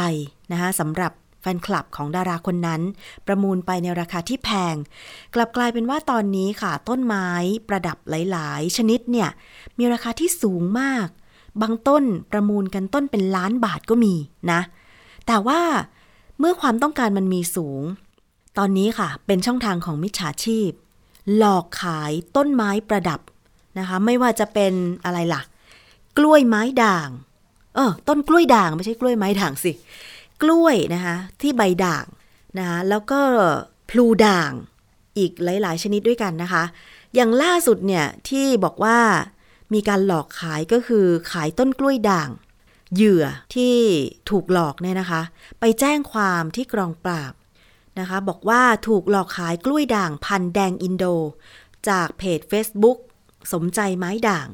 นะคะสำหรับ แฟนคลับของดาราคนนั้น ประมูลไปในราคาที่แพง กลับกลายเป็นว่าตอนนี้ค่ะ ต้นไม้ประดับหลาย ๆ ชนิดเนี่ย มีราคาที่สูงมาก บางต้นประมูลกันต้นเป็นล้านบาทก็มีนะ แต่ว่าเมื่อความต้องการมันมีสูง ตอนนี้ค่ะ เป็นช่องทางของมิจฉาชีพ หลอกขายต้นไม้ประดับนะคะ ไม่ว่าจะเป็นอะไรล่ะ กล้วยไม้ด่าง เออต้นกล้วยด่างไม่ใช่กล้วยไม้ด่างสิ กล้วยนะคะที่ใบด่างนะคะแล้วก็พลูด่างอีกหลาย ๆ ชนิดด้วยกันนะคะ อย่างล่าสุดเนี่ยที่บอกว่ามีการหลอกขายก็คือขายต้นกล้วยด่าง เหยื่อที่ถูกหลอกเนี่ยนะคะ ไปแจ้งความที่กรองปราบนะคะ บอกว่าถูกหลอกขายกล้วยด่างพันแดงอินโด จากเพจ Facebook สมใจไม้ด่าง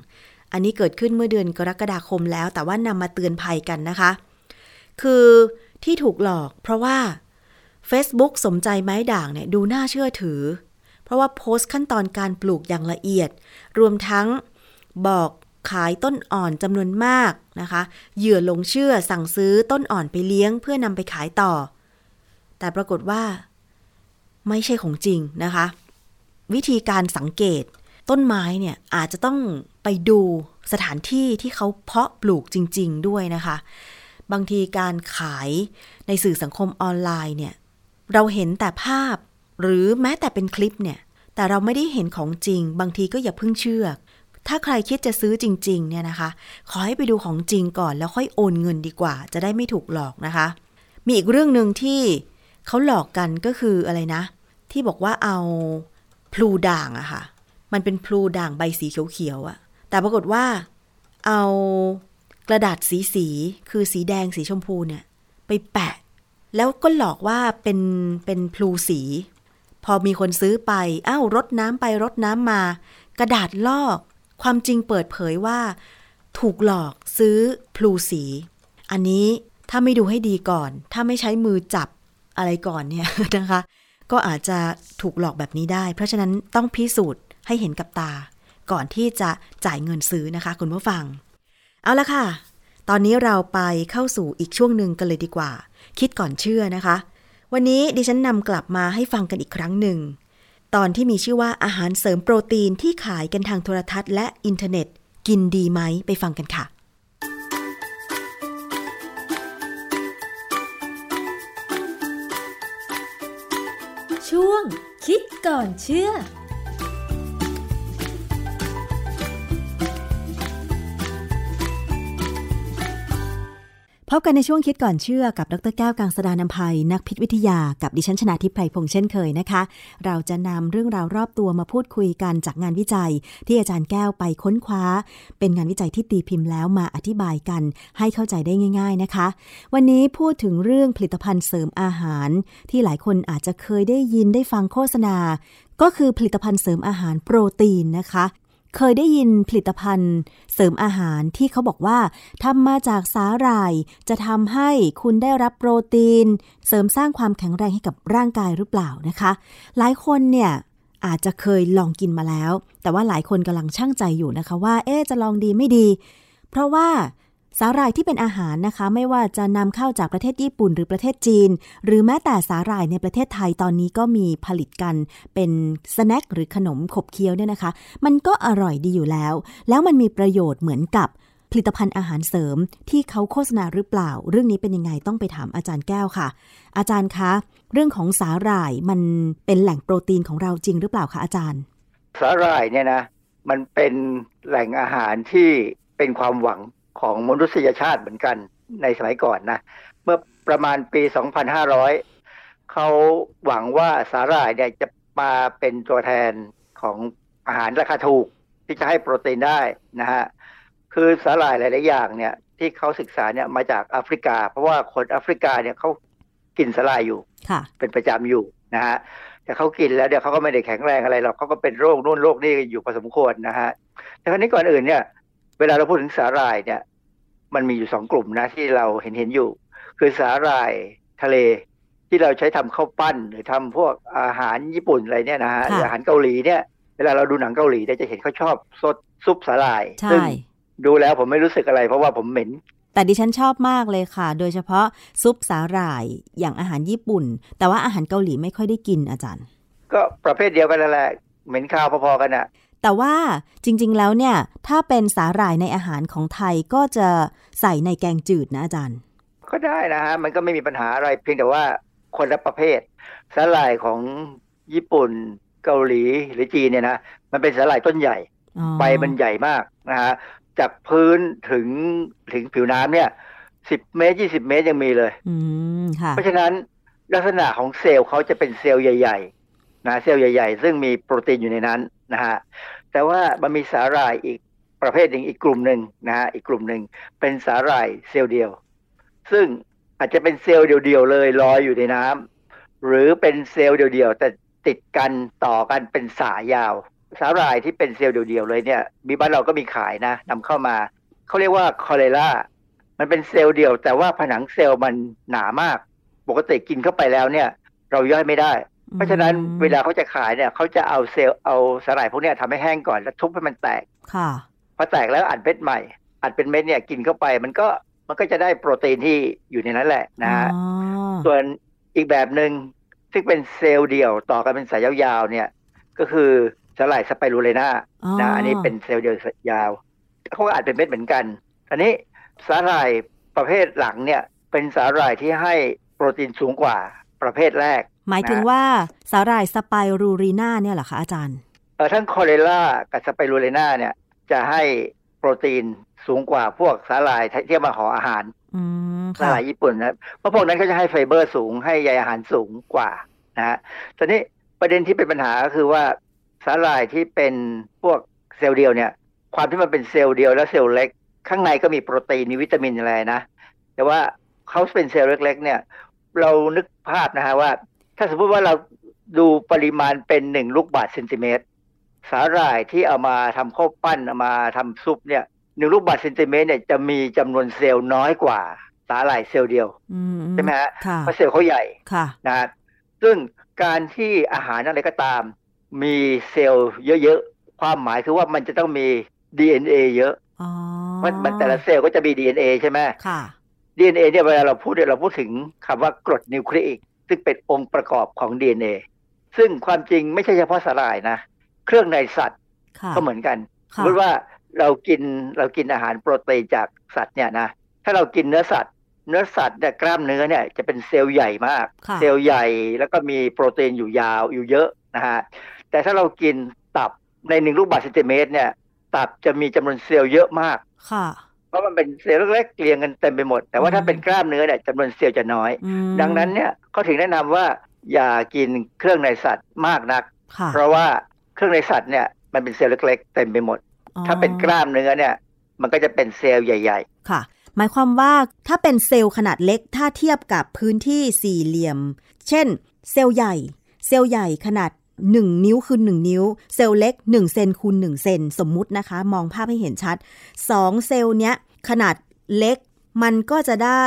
อันนี้เกิดขึ้นเมื่อเดือนกรกฎาคมแล้ว แต่ว่านำมาเตือนภัยกันนะคะ คือ ที่ถูกหลอก เพราะว่า Facebook สมใจไม้ด่างเนี่ยดูน่าเชื่อถือ เพราะว่าโพสต์ขั้นตอนการปลูกอย่างละเอียด รวมทั้งบอกขายต้นอ่อนจำนวนมากนะคะ เหยื่อลงเชื่อสั่งซื้อต้นอ่อนไปเลี้ยงเพื่อนำไปขายต่อ แต่ปรากฏว่า ไม่ใช่ของจริงนะคะ วิธีการสังเกตต้นไม้เนี่ยอาจจะต้องไปดูสถานที่ที่เขาเพาะปลูกจริง ๆ ด้วยนะคะ บางทีการขายในสื่อสังคมออนไลน์เนี่ย เราเห็นแต่ภาพ หรือแม้แต่เป็นคลิปเนี่ย แต่เราไม่ได้เห็นของจริง บางทีก็อย่าเพิ่งเชื่อ ถ้าใครคิดจะซื้อจริง ๆ เนี่ยนะคะ ขอให้ไปดูของจริงก่อนแล้วค่อยโอนเงินดีกว่า จะได้ไม่ถูกหลอกนะคะ มีอีกเรื่องหนึ่งที่เขาหลอกกันก็คืออะไรนะ ที่บอกว่าเอาพลูด่างอะค่ะ มันเป็นพลูด่างใบสีเขียวๆอะแต่ปรากฏว่าเอา กระดาษสีสีคือสีแดงสีชมพูเนี่ย ไปแปะ แล้วก็หลอกว่าเป็นเป็นพลูสี พอมีคนซื้อไปอ้าวรดน้ำไปรดน้ำมา กระดาษลอก ความจริงเปิดเผยว่า ถูกหลอกซื้อพลูสี อันนี้ถ้าไม่ดูให้ดีก่อน ถ้าไม่ใช้มือจับอะไรก่อนเนี่ยนะคะ ก็อาจจะถูกหลอกแบบนี้ได้ เพราะฉะนั้นต้องพิสูจน์ให้เห็นกับตา ก่อนที่จะจ่ายเงินซื้อนะคะ คุณผู้ฟัง เอาละค่ะ ตอนนี้เราไปเข้าสู่อีกช่วงหนึ่งกันเลยดีกว่า คิดก่อนเชื่อนะคะ วันนี้ดิฉันนำกลับมาให้ฟังกันอีกครั้งหนึ่ง ตอนที่มีชื่อว่าอาหารเสริมโปรตีนที่ขายกันทางโทรทัศน์และอินเทอร์เน็ต กินดีไหมไปฟังกันค่ะช่วงคิดก่อนเชื่อ พบกันในช่วงคิดก่อนเชื่อกับดรแก้วกังสดานนภัย นักพิษวิทยากับดิฉันชนาทิพไพรพงษ์เช่นเคยนะคะ เราจะนำเรื่องราวรอบตัวมาพูดคุยกันจากงานวิจัย ที่อาจารย์แก้วไปค้นคว้า เป็นงานวิจัยที่ตีพิมพ์แล้วมาอธิบายกัน ให้เข้าใจได้ง่าย ๆนะคะ วันนี้พูดถึงเรื่องผลิตภัณฑ์เสริมอาหาร ที่หลายคนอาจจะเคยได้ยินได้ฟังโฆษณา ก็คือผลิตภัณฑ์เสริมอาหารโปรตีนนะคะ เคยได้ยินผลิตภัณฑ์ เสริมอาหารที่เขาบอกว่าทำมาจากสาหร่าย จะทำให้คุณได้รับโปรตีน เสริมสร้างความแข็งแรงให้กับร่างกายหรือเปล่านะคะ หลายคนเนี่ยอาจจะเคยลองกินมาแล้ว แต่ว่าหลายคนกำลังช่างใจอยู่นะคะว่า เอ๊จะลองดีไม่ดี เพราะว่า สาหร่ายที่เป็นอาหารนะคะ ไม่ว่าจะนำเข้าจากประเทศญี่ปุ่นหรือประเทศจีน หรือแม้แต่สาหร่ายในประเทศไทยตอนนี้ก็มีผลิตกันเป็นสแน็คหรือขนมขบเคี้ยวเนี่ยนะคะ มันก็อร่อยดีอยู่แล้ว แล้วมันมีประโยชน์เหมือนกับผลิตภัณฑ์อาหารเสริมที่เขาโฆษณาหรือเปล่า เรื่องนี้เป็นยังไงต้องไปถามอาจารย์แก้วค่ะ อาจารย์คะ เรื่องของสาหร่ายมันเป็นแหล่งโปรตีนของเราจริงหรือเปล่าคะอาจารย์ สาหร่ายเนี่ยนะมันเป็นแหล่งอาหารที่เป็นความหวัง ของมนุษยชาติเหมือนกันในสมัยก่อนนะ เมื่อประมาณปี 2500 เขาหวังว่าสาหร่ายเนี่ยจะมาเป็นตัวแทนของอาหารราคาถูกที่จะให้โปรตีนได้นะฮะคือสาหร่ายหลาย ๆ อย่างเนี่ยที่เขาศึกษาเนี่ยมาจากแอฟริกา เพราะว่าคนแอฟริกาเนี่ยเขากินสาหร่ายอยู่ค่ะเป็นประจำอยู่นะฮะแต่เขากินแล้วเดี๋ยวเขาก็ไม่ได้แข็งแรงอะไรหรอกเขาก็เป็นโรคนู่นโรคนี่อยู่พอสมควรนะฮะแต่ครั้นี้ก่อนอื่นเนี่ย เวลาเราพูดถึงสาหร่ายเนี่ย มันมีอยู่สองกลุ่มนะที่เราเห็นเห็นอยู่ คือสาหร่ายทะเลที่เราใช้ทำข้าวปั้นหรือทำพวกอาหารญี่ปุ่นอะไรเนี่ยนะฮะหรืออาหารเกาหลีเนี่ย เวลาเราดูหนังเกาหลีเนี่ยจะเห็นเขาชอบซดซุปสาหร่ายใช่ซึ่งดูแล้วผมไม่รู้สึกอะไรเพราะว่าผมเหม็นแต่ดิฉันชอบมากเลยค่ะ โดยเฉพาะซุปสาหร่ายอย่างอาหารญี่ปุ่น แต่ว่าอาหารเกาหลีไม่ค่อยได้กินอาจารย์ ก็ประเภทเดียวกันนั่นแหละเหม็นข้าวพอๆกันอะ แต่ว่าจริงๆแล้วเนี่ย ถ้าเป็นสาหร่ายในอาหารของไทยก็จะใส่ในแกงจืดนะอาจารย์ ก็ได้นะฮะมันก็ไม่มีปัญหาอะไรเพียงแต่ว่าคนละประเภท สาหร่ายของญี่ปุ่น เกาหลีหรือจีนเนี่ยนะมันเป็นสาหร่ายต้นใหญ่อ๋อใบมันใหญ่มากนะฮะจากพื้นถึงถึงผิวน้ำเนี่ยสิบเมตรยี่สิบเมตรยังมีเลยอืมค่ะเพราะฉะนั้นลักษณะของเซลล์เขาจะเป็นเซลล์ใหญ่ ๆ นะเซลล์ใหญ่ ๆ ซึ่งมีโปรตีนอยู่ในนั้นนะฮะ แต่ว่ามันมีสาหร่ายอีกประเภทหนึ่งอีกกลุ่มหนึ่งนะฮะอีกกลุ่มหนึ่งเป็นสาหร่ายเซลล์เดียว ซึ่งอาจจะเป็นเซลล์เดียวๆเลยลอยอยู่ในน้ำหรือเป็นเซลล์เดียวๆแต่ติดกันต่อกันเป็นสายยาว สาหร่ายที่เป็นเซลล์เดียวๆเลยเนี่ยมีบ้านเราก็มีขายนะนำเข้ามาเขาเรียกว่าคอเลล่ามันเป็นเซลล์เดียว แต่ว่าผนังเซลล์มันหนามาก ปกติกินเข้าไปแล้วเนี่ย เราย่อยไม่ได้ เพราะฉะนั้นอืมเวลาเขาจะขายเนี่ยเขาจะเอาเซลล์เอาสาหร่ายพวกเนี้ยทำให้แห้งก่อนแล้วทุบให้มันแตกค่ะพอแตกแล้วอัดเม็ดใหม่ อัดเป็นเม็ดเนี่ยกินเข้าไปมันก็มันก็จะได้โปรตีนที่อยู่ในนั้นแหละนะฮะอ๋อส่วนอีกแบบหนึ่งซึ่งเป็นเซลล์เดียวต่อกันเป็นสายยาวๆเนี่ยก็คือสาหร่ายสไปรูลินานะอันนี้เป็นเซลล์เดียวยาวเขาก็อัดเป็นเม็ดเหมือนกัน อันนี้สาหร่ายประเภทหลังเนี่ยเป็นสาหร่ายที่ให้โปรตีนสูงกว่าประเภทแรก หมายถึงว่าสาหร่ายสไปรูลินาเนี่ยเหรอคะอาจารย์เออทั้งคลอเรลลากับสไปรูลินาเนี่ย จะให้โปรตีนสูงกว่าพวกสาหร่ายที่เอามาห่ออาหารอืมสาค่ะหร่ายญี่ปุ่นนะเพราะพวกนั้นก็จะให้ไฟเบอร์สูงให้ใยอาหารสูงกว่านะฮะตอนนี้ประเด็นที่เป็นปัญหาก็คือว่าสาหร่ายที่เป็นพวกเซลล์เดียวเนี่ย ความที่มันเป็นเซลล์เดียวแล้วเซลล์เล็ก ข้างในก็มีโปรตีนมีวิตามินอะไรนะ แต่ว่าเขาเป็นเซลล์เล็ก ๆ เนี่ย เรานึกภาพนะฮะว่า ถ้าสมมติว่าเราดูปริมาณเป็นหนึ่งลูกบาศก์เซนติเมตร สาหร่ายที่เอามาทำข้าวปั้นเอามาทำซุปเนี่ยหนึ่งลูกบาศก์เซนติเมตรเนี่ยจะมีจำนวนเซลล์น้อยกว่าสาหร่ายเซลล์เดียวอืมใช่ไหมฮะค่ะเพราะเซลล์เขาใหญ่ค่ะนะฮะซึ่งการที่อาหารอะไรก็ตาม มีเซลล์เยอะๆ ความหมายคือว่ามันจะต้องมี DNA เยอะอ๋อเพราะมันแต่ละเซลล์ก็จะมี DNA ใช่ไหมค่ะ DNA เนี่ยเวลาเราพูดเนี่ยเราพูดถึงคำว่ากรดนิวคลีอิก ซึ่งเป็นองค์ประกอบของ DNA ซึ่งความจริงไม่ใช่เฉพาะสาหร่ายนะ เครื่องในสัตว์ค่ะก็เหมือนกันสค่ะมมติว่าเรากินเรากินอาหารโปรตีนจากสัตว์เนี่ยนะถ้าเรากินเนื้อสัตว์ เนื้อสัตว์เนี่ยกล้ามเนื้อเนี่ยจะเป็นเซลล์ใหญ่มากค่ะเซลล์ใหญ่แล้วก็มีโปรตีนอยู่ยาวอยู่เยอะนะฮะแต่ถ้าเรากินตับในหนึ่งลูกบาศก์เซนติเมตรเนี่ย ตับจะมีจำนวนเซลล์เยอะมากค่ะเพ ราะมันเป็นเซลล์เล็กๆเรียงกันเต็มไปหมด แต่ว่าถ้าอืมเป็นกล้ามเนื้อเนี่ยจำนวนเซลล์จะน้อยอืมดังนั้นเนี่ยเขาถึงแนะนำว่าอย่ากินเครื่องในสัตว์มากนักค่ะเพราะว่าเครื่องในสัตว์เนี่ยมันเป็นเซลล์เล็กๆเต็มไปหมดอ๋อถ้าเป็นกล้ามเนื้อเนี่ยมันก็จะเป็นเซลล์ใหญ่ค่ะ หมายความว่าถ้าเป็นเซลล์ขนาดเล็กถ้าเทียบกับพื้นที่สี่เหลี่ยม เช่น เซลล์ใหญ่ เซลล์ใหญ่ขนาด1นิ้วคูณ1นิ้ว เซลล์เล็ก1เซนคูณ1เซนสมมุตินะคะ มองภาพให้เห็นชัด2เซลล์เนี้ย ขนาดเล็ก มันก็จะได้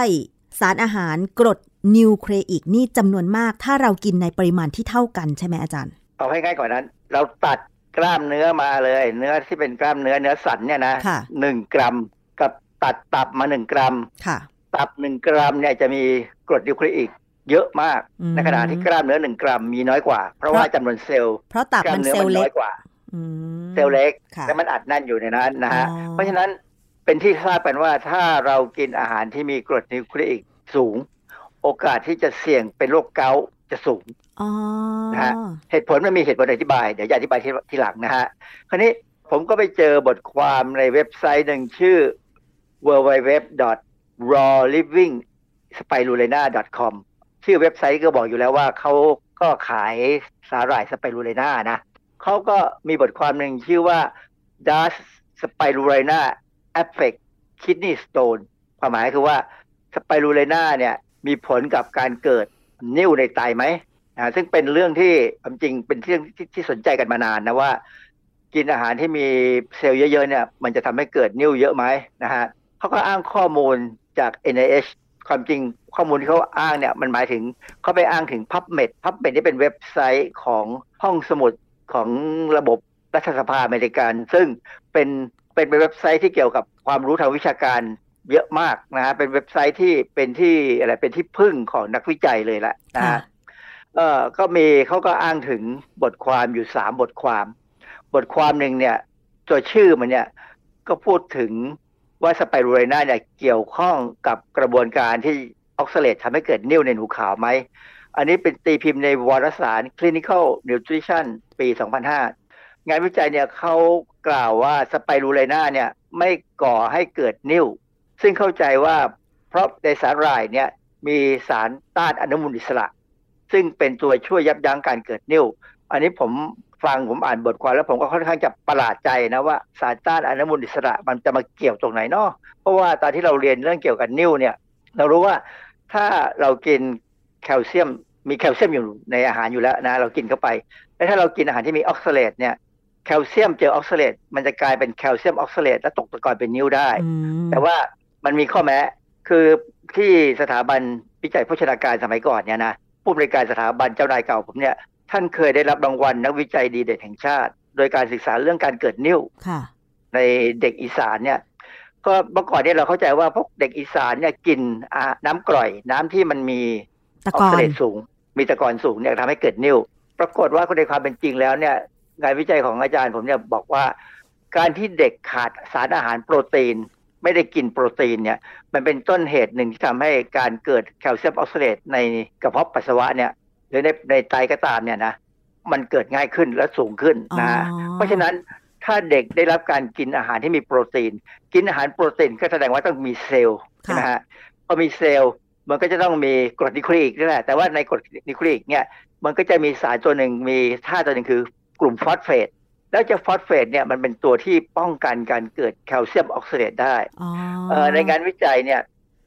สารอาหารกรดนิวคลีอิกนี่จำนวนมาก ถ้าเรากินในปริมาณที่เท่ากันใช่ไหมอาจารย์ๆเอาให้ง่ายกว่านั้น เราตัดกล้ามเนื้อมาเลย เนื้อที่เป็นกล้ามเนื้อเนื้อสันเนี่ยนะค่ะหนึ่งกรัมกับตัดตับมาหนึ่งกรัมค่ะ ตับหนึ่งกรัมเนี่ยจะมีกรดนิวคลีอิกเยอะมากอืมในขณะที่กล้ามเนื้อหนึ่งกรัมมีน้อยกว่า เพราะว่าจำนวนเซลล์เพราะตับกล้ามเนื้อมันเซลมัล์นเล็น้อยกว่าอืมเซลล์เล็กค่ะและมันอัดแน่นอยู่ในนั้นนะฮะอ๋อเพราะฉะนั้น เป็นที่ทราบกันว่าถ้าเรากินอาหารที่มีกรดนิวคลีอิกสูง โอกาสที่จะเสี่ยงเป็นโรคเกาต์จะสูงอ๋อนะฮะเหตุผลมันมีเหตุผลอธิบาย เดี๋ยวจะอธิบายที่ทีหลังนะฮะคราวนี้ผมก็ไปเจอบทความในเว็บไซต์หนึ่งชื่อ www.rawlivingspirulina.com ชื่อเว็บไซต์ก็บอกอยู่แล้วว่าเขาก็ขายสาหร่ายสไปรูเลนานะเขาก็มีบทความหนึ่งชื่อว่า Does spirulina affect kidney stone ความหมายคือว่าสไปรูเลนาเนี่ยมีผลกับการเกิดนิ่วในไตไหมนะซึ่งเป็นเรื่องที่ความจริงเป็นเรื่องที่ที่สนใจกันมานานนะว่า กินอาหารที่มีเซลล์เยอะๆเนี่ยมันจะทำให้เกิดนิ่วเยอะไหมนะฮะเขาก็อ้างข้อมูลจาก NIH ความจริงข้อมูลที่เขาอ้างเนี่ยมันหมายถึงเขาไปอ้างถึง PubMed PubMed ที่เป็นเว็บไซต์ของห้องสมุดของระบบรัฐสภาอเมริกัน ซึ่งเป็น เป็นเว็บไซต์ที่เกี่ยวกับความรู้ทางวิชาการเยอะมากนะฮะเป็นเว็บไซต์ที่เป็นที่อะไรเป็นที่พึ่งของนักวิจัยเลยแหละนะค่ะฮะเออก็มีเขาก็อ้างถึงบทความอยู่สามบทความ บทความหนึ่งเนี่ยตัวชื่อมันเนี่ยก็พูดถึงว่าสไปรูไรนาเนี่ยเกี่ยวข้องกับกระบวนการที่ออกซาเลตทำให้เกิดนิ่วในหนูขาวไหม อันนี้เป็นตีพิมพ์ในวารสาร Clinical Nutrition ปี 2005 งานวิจัยเนี่ยเขากล่าวว่าสไปรูไรนาเนี่ยไม่ก่อให้เกิดนิ่ว ซึ่งเข้าใจว่าเพราะในสาหร่ายเนี่ยมีสารต้านอนุมูลอิสระ ซึ่งเป็นตัวช่วยยับยั้งการเกิดนิ่ว อันนี้ผมฟังผมอ่านบทความแล้วผมก็ค่อนข้างจะประหลาดใจนะว่าสารต้านอนุมูลอิสระมันจะมาเกี่ยวตรงไหนเนาะเพราะว่าตอนที่เราเรียนเรื่องเกี่ยวกับนิ่วเนี่ย เรารู้ว่าถ้าเรากินแคลเซียมมีแคลเซียมอยู่ในอาหารอยู่แล้วนะเรากินเข้าไป แล้วถ้าเรากินอาหารที่มีออกซาเลตเนี่ย แคลเซียมเจอออกซาเลตมันจะกลายเป็นแคลเซียมออกซาเลตและตกตะกอนเป็นนิ่วได้อืมแต่ว่ามันมีข้อแม้ คือที่สถาบันวิจัยโภชนาการสมัยก่อนเนี่ยนะผู้บริการสถาบันเจ้านายเก่าผมเนี่ยท่านเคยได้รับรางวัลนักวิจัยดีเด่นแห่งชาติ โดยการศึกษาเรื่องการเกิดนิ่วค่ะในเด็กอีสานเนี่ยก็เมื่อก่อนเนี่ยเราเข้าใจว่าพวกเด็กอีสานเนี่ยกินอ่าน้ำกร่อย น้ำที่มันมีตะออกกอซานเลตสูง มีตะกอนสูงเนี่ยทำให้เกิดนิ่วปรากฏว่าในความเป็นจริงแล้วเนี่ย งานวิจัยของอาจารย์ผมเนี่ยบอกว่า การที่เด็กขาดสารอาหารโปรตีน ไม่ได้กินโปรตีนเนี่ย มันเป็นต้นเหตุหนึ่งที่ทำให้การเกิดแคลเซียมออกซาเลตในกระเพาะปัสสาวะเนี่ยหรือในในไตก็ตามเนี่ยนะมันเกิดง่ายขึ้นและสูงขึ้นนะฮะเพราะฉะนั้นถ้าเด็กได้รับการกินอาหารที่มีโปรตีน กินอาหารโปรตีนก็แสดงว่าต้องมีเซลล์ใช่ไหมฮะพอมีเซลล์มันก็จะต้องมีกรดนิวคลีอิกนี่แหละแต่ว่าในกรดนิวคลีอิกเนี่ยมันก็จะมีสารตัวหนึ่งมีธาตุตัวหนึ่งคือ กลุ่มฟอสเฟตแล้วเจ้าฟอสเฟตเนี่ยมันเป็นตัวที่ป้องกันการเกิดแคลเซียมออกซาเลตได้อ๋อเอ่อในงานวิจัยเนี่ย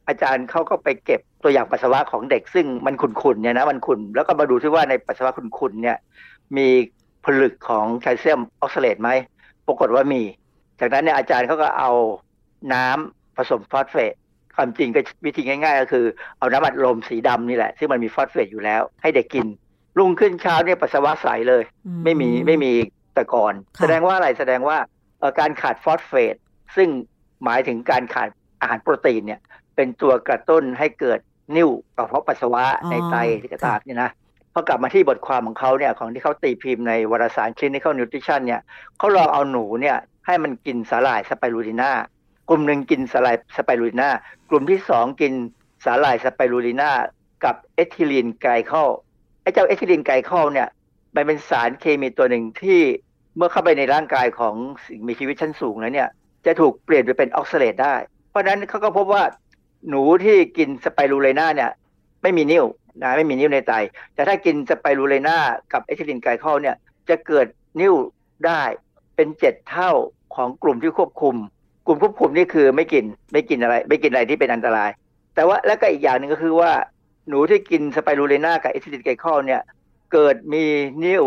อาจารย์เขาก็ไปเก็บตัวอย่างปัสสาวะของเด็กซึ่งมันขุ่นๆเนี่ยนะมันขุ่นแล้วก็มาดูที่ว่าในปัสสาวะขุ่นๆเนี่ยมีผลึกของแคลเซียมออกซาเลตไหมปรากฏว่ามี จากนั้นเนี่ยอาจารย์เขาก็เอาน้ำผสมฟอสเฟตความจริงก็วิธีง่าย ๆ ก็คือเอาน้ำอัดลมสีดำนี่แหละ ซึ่งมันมีฟอสเฟตอยู่แล้ว ให้เด็กกิน รุ่งขึ้นเช้าเนี่ยปัสสาวะใสเลยอืไม่มีไม่มีตะกอนค่ะแสดงว่าอะไรแสดงว่าเอ่อการขาดฟอสเฟตซึ่งหมายถึงการขาดอาหารโปรตีนเนี่ย เป็นตัวกระตุ้นให้เกิดนิ่วกระเพาะปัสสาวะในไตที่กระตามเนี่ยนะพอกลับมาที่บทความของเขาเนี่ยของที่เขาตีพิมพ์ในวารสาร Clinical Nutrition เนี่ยเขาลองเอาหนูเนี่ยให้มันกินสาหร่ายสไปรูลิน่ากลุ่มหนึ่งกินสาหร่ายสไปรูลิน่ากลุ่มที่สองกินสาหร่ายสไปรูลิน่ากับเอทิลีนไกลคอล ไอ้เจ้าเอทิลีนไกลคอลเนี่ย มันเป็นสารเคมีตัวหนึ่งที่เมื่อเข้าไปในร่างกายของสิ่งมีชีวิตชั้นสูงแล้วเนี่ย จะถูกเปลี่ยนไปเป็นออกซาเลตได้ เพราะฉะนั้นเขาก็พบว่าหนูที่กินสไปรูลินาเนี่ย ไม่มีนิ่วนะไม่มีนิ่วในไต แต่ถ้ากินสไปรูลินากับเอทิลีนไกลคอลเนี่ยจะเกิดนิ่วได้เป็นเจ็ดเท่าของกลุ่มที่ควบคุม กลุ่มควบคุมนี่คือไม่กินไม่กินอะไร ไม่กินอะไรที่เป็นอันตราย แต่ว่าแล้วก็อีกอย่างหนึ่งก็คือว่า หนูที่กินสไปรูลินากับเอทิลีนไกลคอลเนี่ยเกิดมีนิ่ว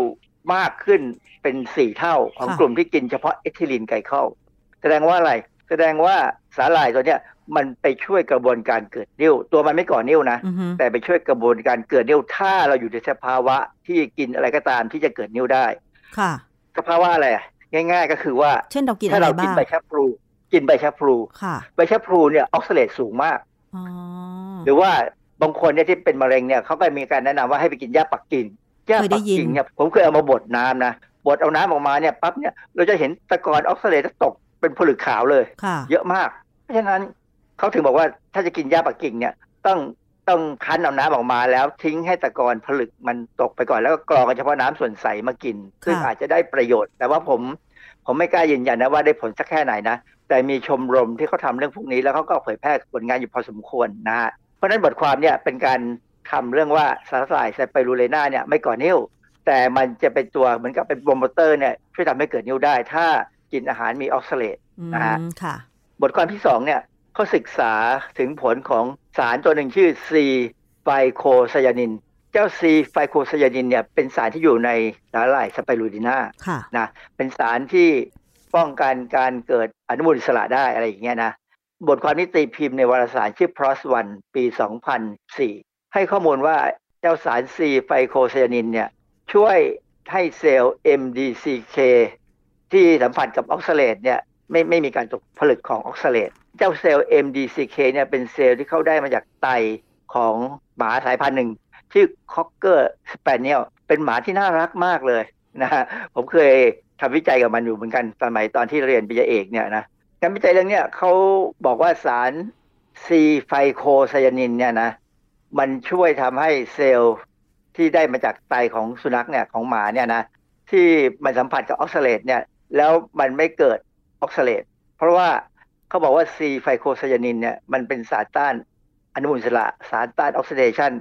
มากขึ้นเป็นสี่เท่าของค่ะกลุ่มที่กินเฉพาะเอทิลีนไกลคอลแสดงว่าอะไร แสดงว่าสาหร่ายตัวเนี้ยมันไปช่วยกระบวนการเกิดนิ่วตัวมันไม่ก่อนิ่วนะอือฮึแต่ไปช่วยกระบวนการเกิดนิ่วถ้าเราอยู่ในสภาวะที่กินอะไรก็ตามที่จะเกิดนิ่วได้ ค่ะสภาวะอะไรอะง่าย ๆ ก็คือว่า เช่นเรากินถ้าอะไรเรากินบ้างใบชะพลูกินใบชะพลูค่ะใบชะพลูเนี่ยออกซาเลตสูงมากอ๋อหรือว่า บางคนเนี่ยที่เป็นมะเร็งเนี่ยเขาก็มีการแนะนำว่าให้ไปกินหญ้าปักกิ่งหญ้าปักกิ่งเนี่ยผมเคยเอามาบดน้ำนะบดเอาน้ำออกมาเนี่ยปั๊บเนี่ยเราจะเห็นตะกอนออกซาเลตตกเป็นผลึกขาวเลยค่ะเยอะมาก เพราะฉะนั้นเขาถึงบอกว่าถ้าจะกินหญ้าปักกิ่งเนี่ยต้องต้องคั้นเอาน้ำออกมาแล้วทิ้งให้ตะกอนผลึกมันตกไปก่อนแล้วก็กรองเอาเฉพาะน้ำส่วนใสมากิน ซึ่งอาจจะได้ประโยชน์ แต่ว่าผมผมไม่กล้ายืนยันนะว่าได้ผลสักแค่ไหนนะ แต่มีชมรมที่เขาทำเรื่องพวกนี้แล้วเขาก็เผยแพร่ผลงานอยู่พอสมควรนะฮะ เพราะฉะนั้นบทความเนี่ยเป็นการทำเรื่องว่าสาหร่ายสไปรูลินาเนี่ยไม่ก่อนิ่วแต่มันจะเป็นตัวเหมือนกับเป็นโปรโมเตอร์เนี่ยช่วยทำให้เกิดนิ่วได้ ถ้ากินอาหารมีออกซาเลตอืมนะฮะค่ะบทความที่สองเนี่ยเขาศึกษาถึงผลของสารตัวหนึ่งชื่อ C-phy cocyanin เจ้า C-phycocyanin เนี่ยเป็นสารที่อยู่ในสาหร่ายสไปรูลินาค่ะนะเป็นสารที่ป้องกันการเกิดอนุมูลอิสระได้อะไรอย่างเงี้ยนะ บทความนี้ตีพิมพ์ในวารสารชื่อ PLoS ONE ปี 2004 ให้ข้อมูลว่าเจ้าสาร C-phycocyanin เนี่ยช่วยให้เซลล์ MDCK ที่สัมผัสกับออกซาเลตเนี่ยไม่ไม่มีการตกผลึกของออกซาเลตเจ้าเซลล์ MDCK เนี่ยเป็นเซลล์ที่เข้าได้มาจากไตของหมาสายพันธุ์หนึ่งชื่อ Cocker Spaniel เป็นหมาที่น่ารักมากเลยนะฮะผมเคยทำวิจัยกับมันอยู่เหมือนกันสมัยตอนที่เรียนปริญญาเอกเนี่ยนะ การวิจัยเรื่องนี้เขาบอกว่าสาร C-phycocyanin เนี่ยนะมันช่วยทำให้เซลล์ที่ได้มาจากไตของสุนัขเนี่ยของหมาเนี่ยนะที่มันสัมผัสกับออกซาเลตเนี่ยแล้วมันไม่เกิดออกซาเลตเพราะว่าเขาบอกว่า C-phycocyanin เนี่ยมันเป็นสารต้านอนุมูลอิสระสารต้านออกซิเดชัน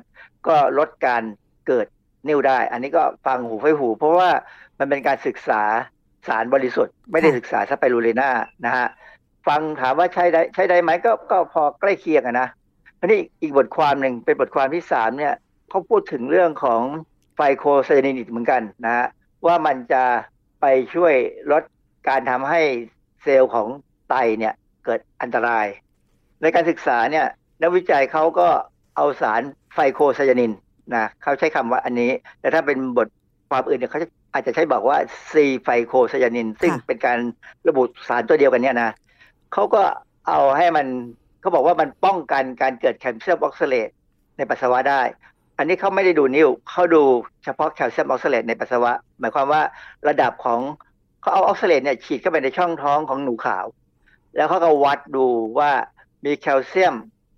ก็ลดการเกิดนิ่วได้ อันนี้ก็ฟังหูไว้หู เพราะว่ามันเป็นการศึกษาสารบริสุทธิ์ ไม่ได้ศึกษาสไปรูลินานะฮะ ฟังถามว่าใช้ได้ใช้ได้ไหมก็ก็พอใกล้เคียงอะนะอันนี้อีกบทความหนึ่งเป็นบทความที่สามเนี่ยเขาพูดถึงเรื่องของไฟโคไซยานินอีกเหมือนกันนะฮะว่ามันจะไปช่วยลดการทำให้เซลล์ของไตเนี่ยเกิดอันตราย ในการศึกษาเนี่ยนักวิจัยเขาก็เอาสารไฟโคไซยานินนะเขาใช้คำว่าอันนี้ แต่ถ้าเป็นบทความอื่นเนี่ยเขาจะอาจจะใช้บอกว่าซีไฟโคไซยานิน ซึ่งค่ะเป็นการระบุสารตัวเดียวกันเนี่ยนะ เขาก็เอาให้มันเขาบอกว่ามันป้องกันการเกิดแคลเซียมออกซาเลตในปัสสาวะได้ อันนี้เขาไม่ได้ดูนิ่วเขาดูเฉพาะแคลเซียมออกซาเลตในปัสสาวะ หมายความว่าระดับของเขาเอาออกซาเลตเนี่ยฉีดเข้าไปในช่องท้องของหนูขาว แล้วเขาก็วัดดูว่ามีแคลเซียม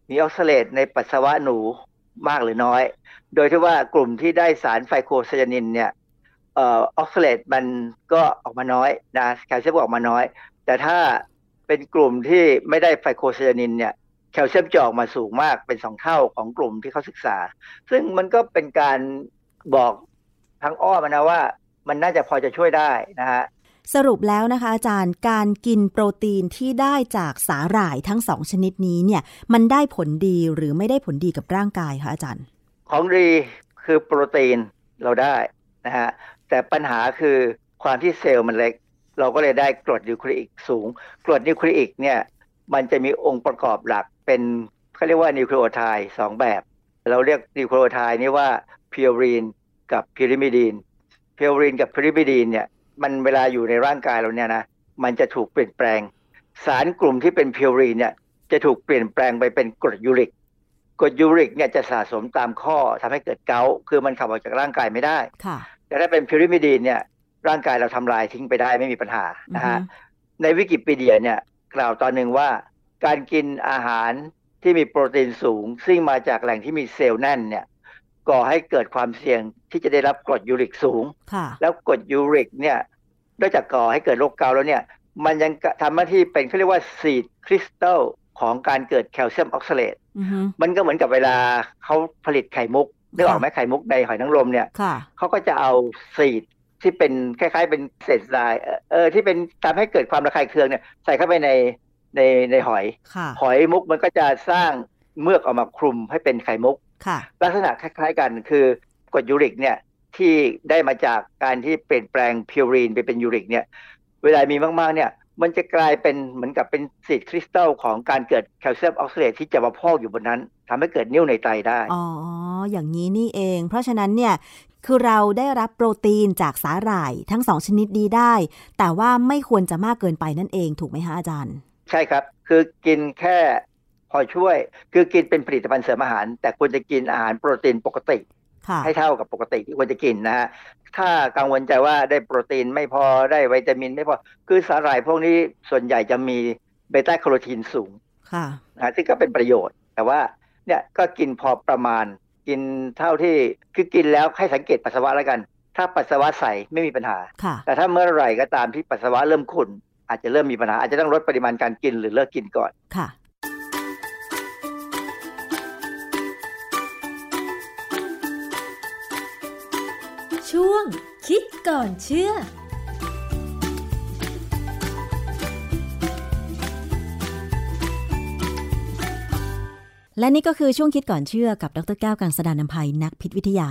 มีออกซาเลตในปัสสาวะหนูมากหรือน้อย โดยที่ว่ากลุ่มที่ได้สาร phycocyanin เนี่ยเอ่อออกซาเลตมันก็ออกมาน้อยนะแคลเซียมออกมาน้อย แต่ถ้า เป็นกลุ่มที่ไม่ได้ไฟโคไซยานินเนี่ยแคลเซียมจะออกมาสูงมากเป็นสองเท่าของกลุ่มที่เขาศึกษา ซึ่งมันก็เป็นการบอกทางอ้อมนะว่า มันน่าจะพอจะช่วยได้นะฮะสรุปแล้วนะคะ อาจารย์การกินโปรตีนที่ได้จากสาหร่ายทั้งสองชนิดนี้เนี่ย มันได้ผลดีหรือไม่ได้ผลดีกับร่างกายคะอาจารย์ ของดีคือโปรตีนเราได้นะฮะแต่ปัญหาคือความที่เซลล์มันเล็ก เราก็เลยได้กรดนิวคลีอิกสูง กรดนิวคลีอิกเนี่ยมันจะมีองค์ประกอบหลักเป็นเขาเรียกว่านิวคลีโอไทด์สองแบบ เราเรียกนิวคลีโอไทด์นี่ว่าพิวรีนกับพิริมิดีนพิวรีนกับพิริมิดีนเนี่ยมันเวลาอยู่ในร่างกายเราเนี่ยนะมันจะถูกเปลี่ยนแปลง สารกลุ่มที่เป็นพิวรีนเนี่ยจะถูกเปลี่ยนแปลงไปเป็นกรดยูริกกรดยูริกเนี่ยจะสะสมตามข้อทำให้เกิดเกาต์คือมันขับออกจากร่างกายไม่ได้ค่ะแต่ถ้าเป็นพิริมิดีนเนี่ย ร่างกายเราทำลายทิ้งไปได้ไม่มีปัญหานะฮะอือฮึในวิกิพีเดียเนี่ยกล่าวตอนหนึ่งว่าการกินอาหารที่มีโปรตีนสูง ซึ่งมาจากแหล่งที่มีเซลล์แน่นเนี่ยก่อให้เกิดความเสี่ยงที่จะได้รับกรดยูริกสูงค่ะแล้วกรดยูริกเนี่ยนอกจากก่อให้เกิดโรคเกาต์แล้วเนี่ยมันยังทำหน้าที่เป็นเขาเรียกว่า seed crystal ของการเกิดแคลเซียมออกซาเลตอือฮึมันก็เหมือนกับเวลาเขาผลิตไข่มุกนึกออกไหมไข่มุกในหอยนางรมเนี่ยค่ะเขาก็จะเอาซีด ที่เป็นคล้ายๆ เป็นเศษทรายเอ่อเออที่เป็นทำให้เกิดความระคายเคืองเนี่ยใส่เข้าไปในในในหอยค่ะหอยมุกมันก็จะสร้างเมือกออกมาคลุมให้เป็นไข่มุกค่ะลักษณะคล้าย ๆกันคือกรดยูริกเนี่ยที่ได้มาจากการที่เปลี่ยนแปลงพิวรีนไปเป็นยูริกเนี่ยเวลามีมากๆเนี่ยมันจะกลายเป็นเหมือนกับเป็นสีดคริสตัลของการเกิดแคลเซียมออกซิเลตที่จะมาพอกอยู่บนนั้นทำให้เกิดนิ่วในไตได้ อ๋อ อย่างนี้นี่เอง เพราะฉะนั้นเนี่ย คือเราได้รับโปรตีนจากสาหร่ายทั้งสองชนิดดีได้ แต่ว่าไม่ควรจะมากเกินไปนั่นเองถูกไหมคะอาจารย์ ใช่ครับ คือกินแค่พอช่วย คือกินเป็นผลิตภัณฑ์เสริมอาหาร แต่ควรจะกินอาหารโปรตีนปกติค่ะให้เท่ากับปกติที่ควรจะกินนะฮะ ถ้ากังวลใจว่าได้โปรตีนไม่พอได้วิตามินไม่พอ คือสาหร่ายพวกนี้ส่วนใหญ่จะมีเบต้าแคโรทีนสูง ค่ะนะฮะซึ่งก็เป็นประโยชน์ แต่ว่าเนี่ยก็กินพอประมาณ กินเท่าที่คือกินแล้วให้สังเกตปัสสาวะแล้วกัน ถ้าปัสสาวะใสไม่มีปัญหาค่ะแต่ถ้าเมื่อไหร่ก็ตามที่ปัสสาวะเริ่มขุ่นอาจจะเริ่มมีปัญหา อาจจะต้องลดปริมาณการกินหรือเลิกกินก่อนค่ะช่วงคิดก่อนเชื่อ และนี่ก็คือช่วงคิดก่อนเชื่อกับดรแก้วกังสดานนภัยนักพิษวิทยา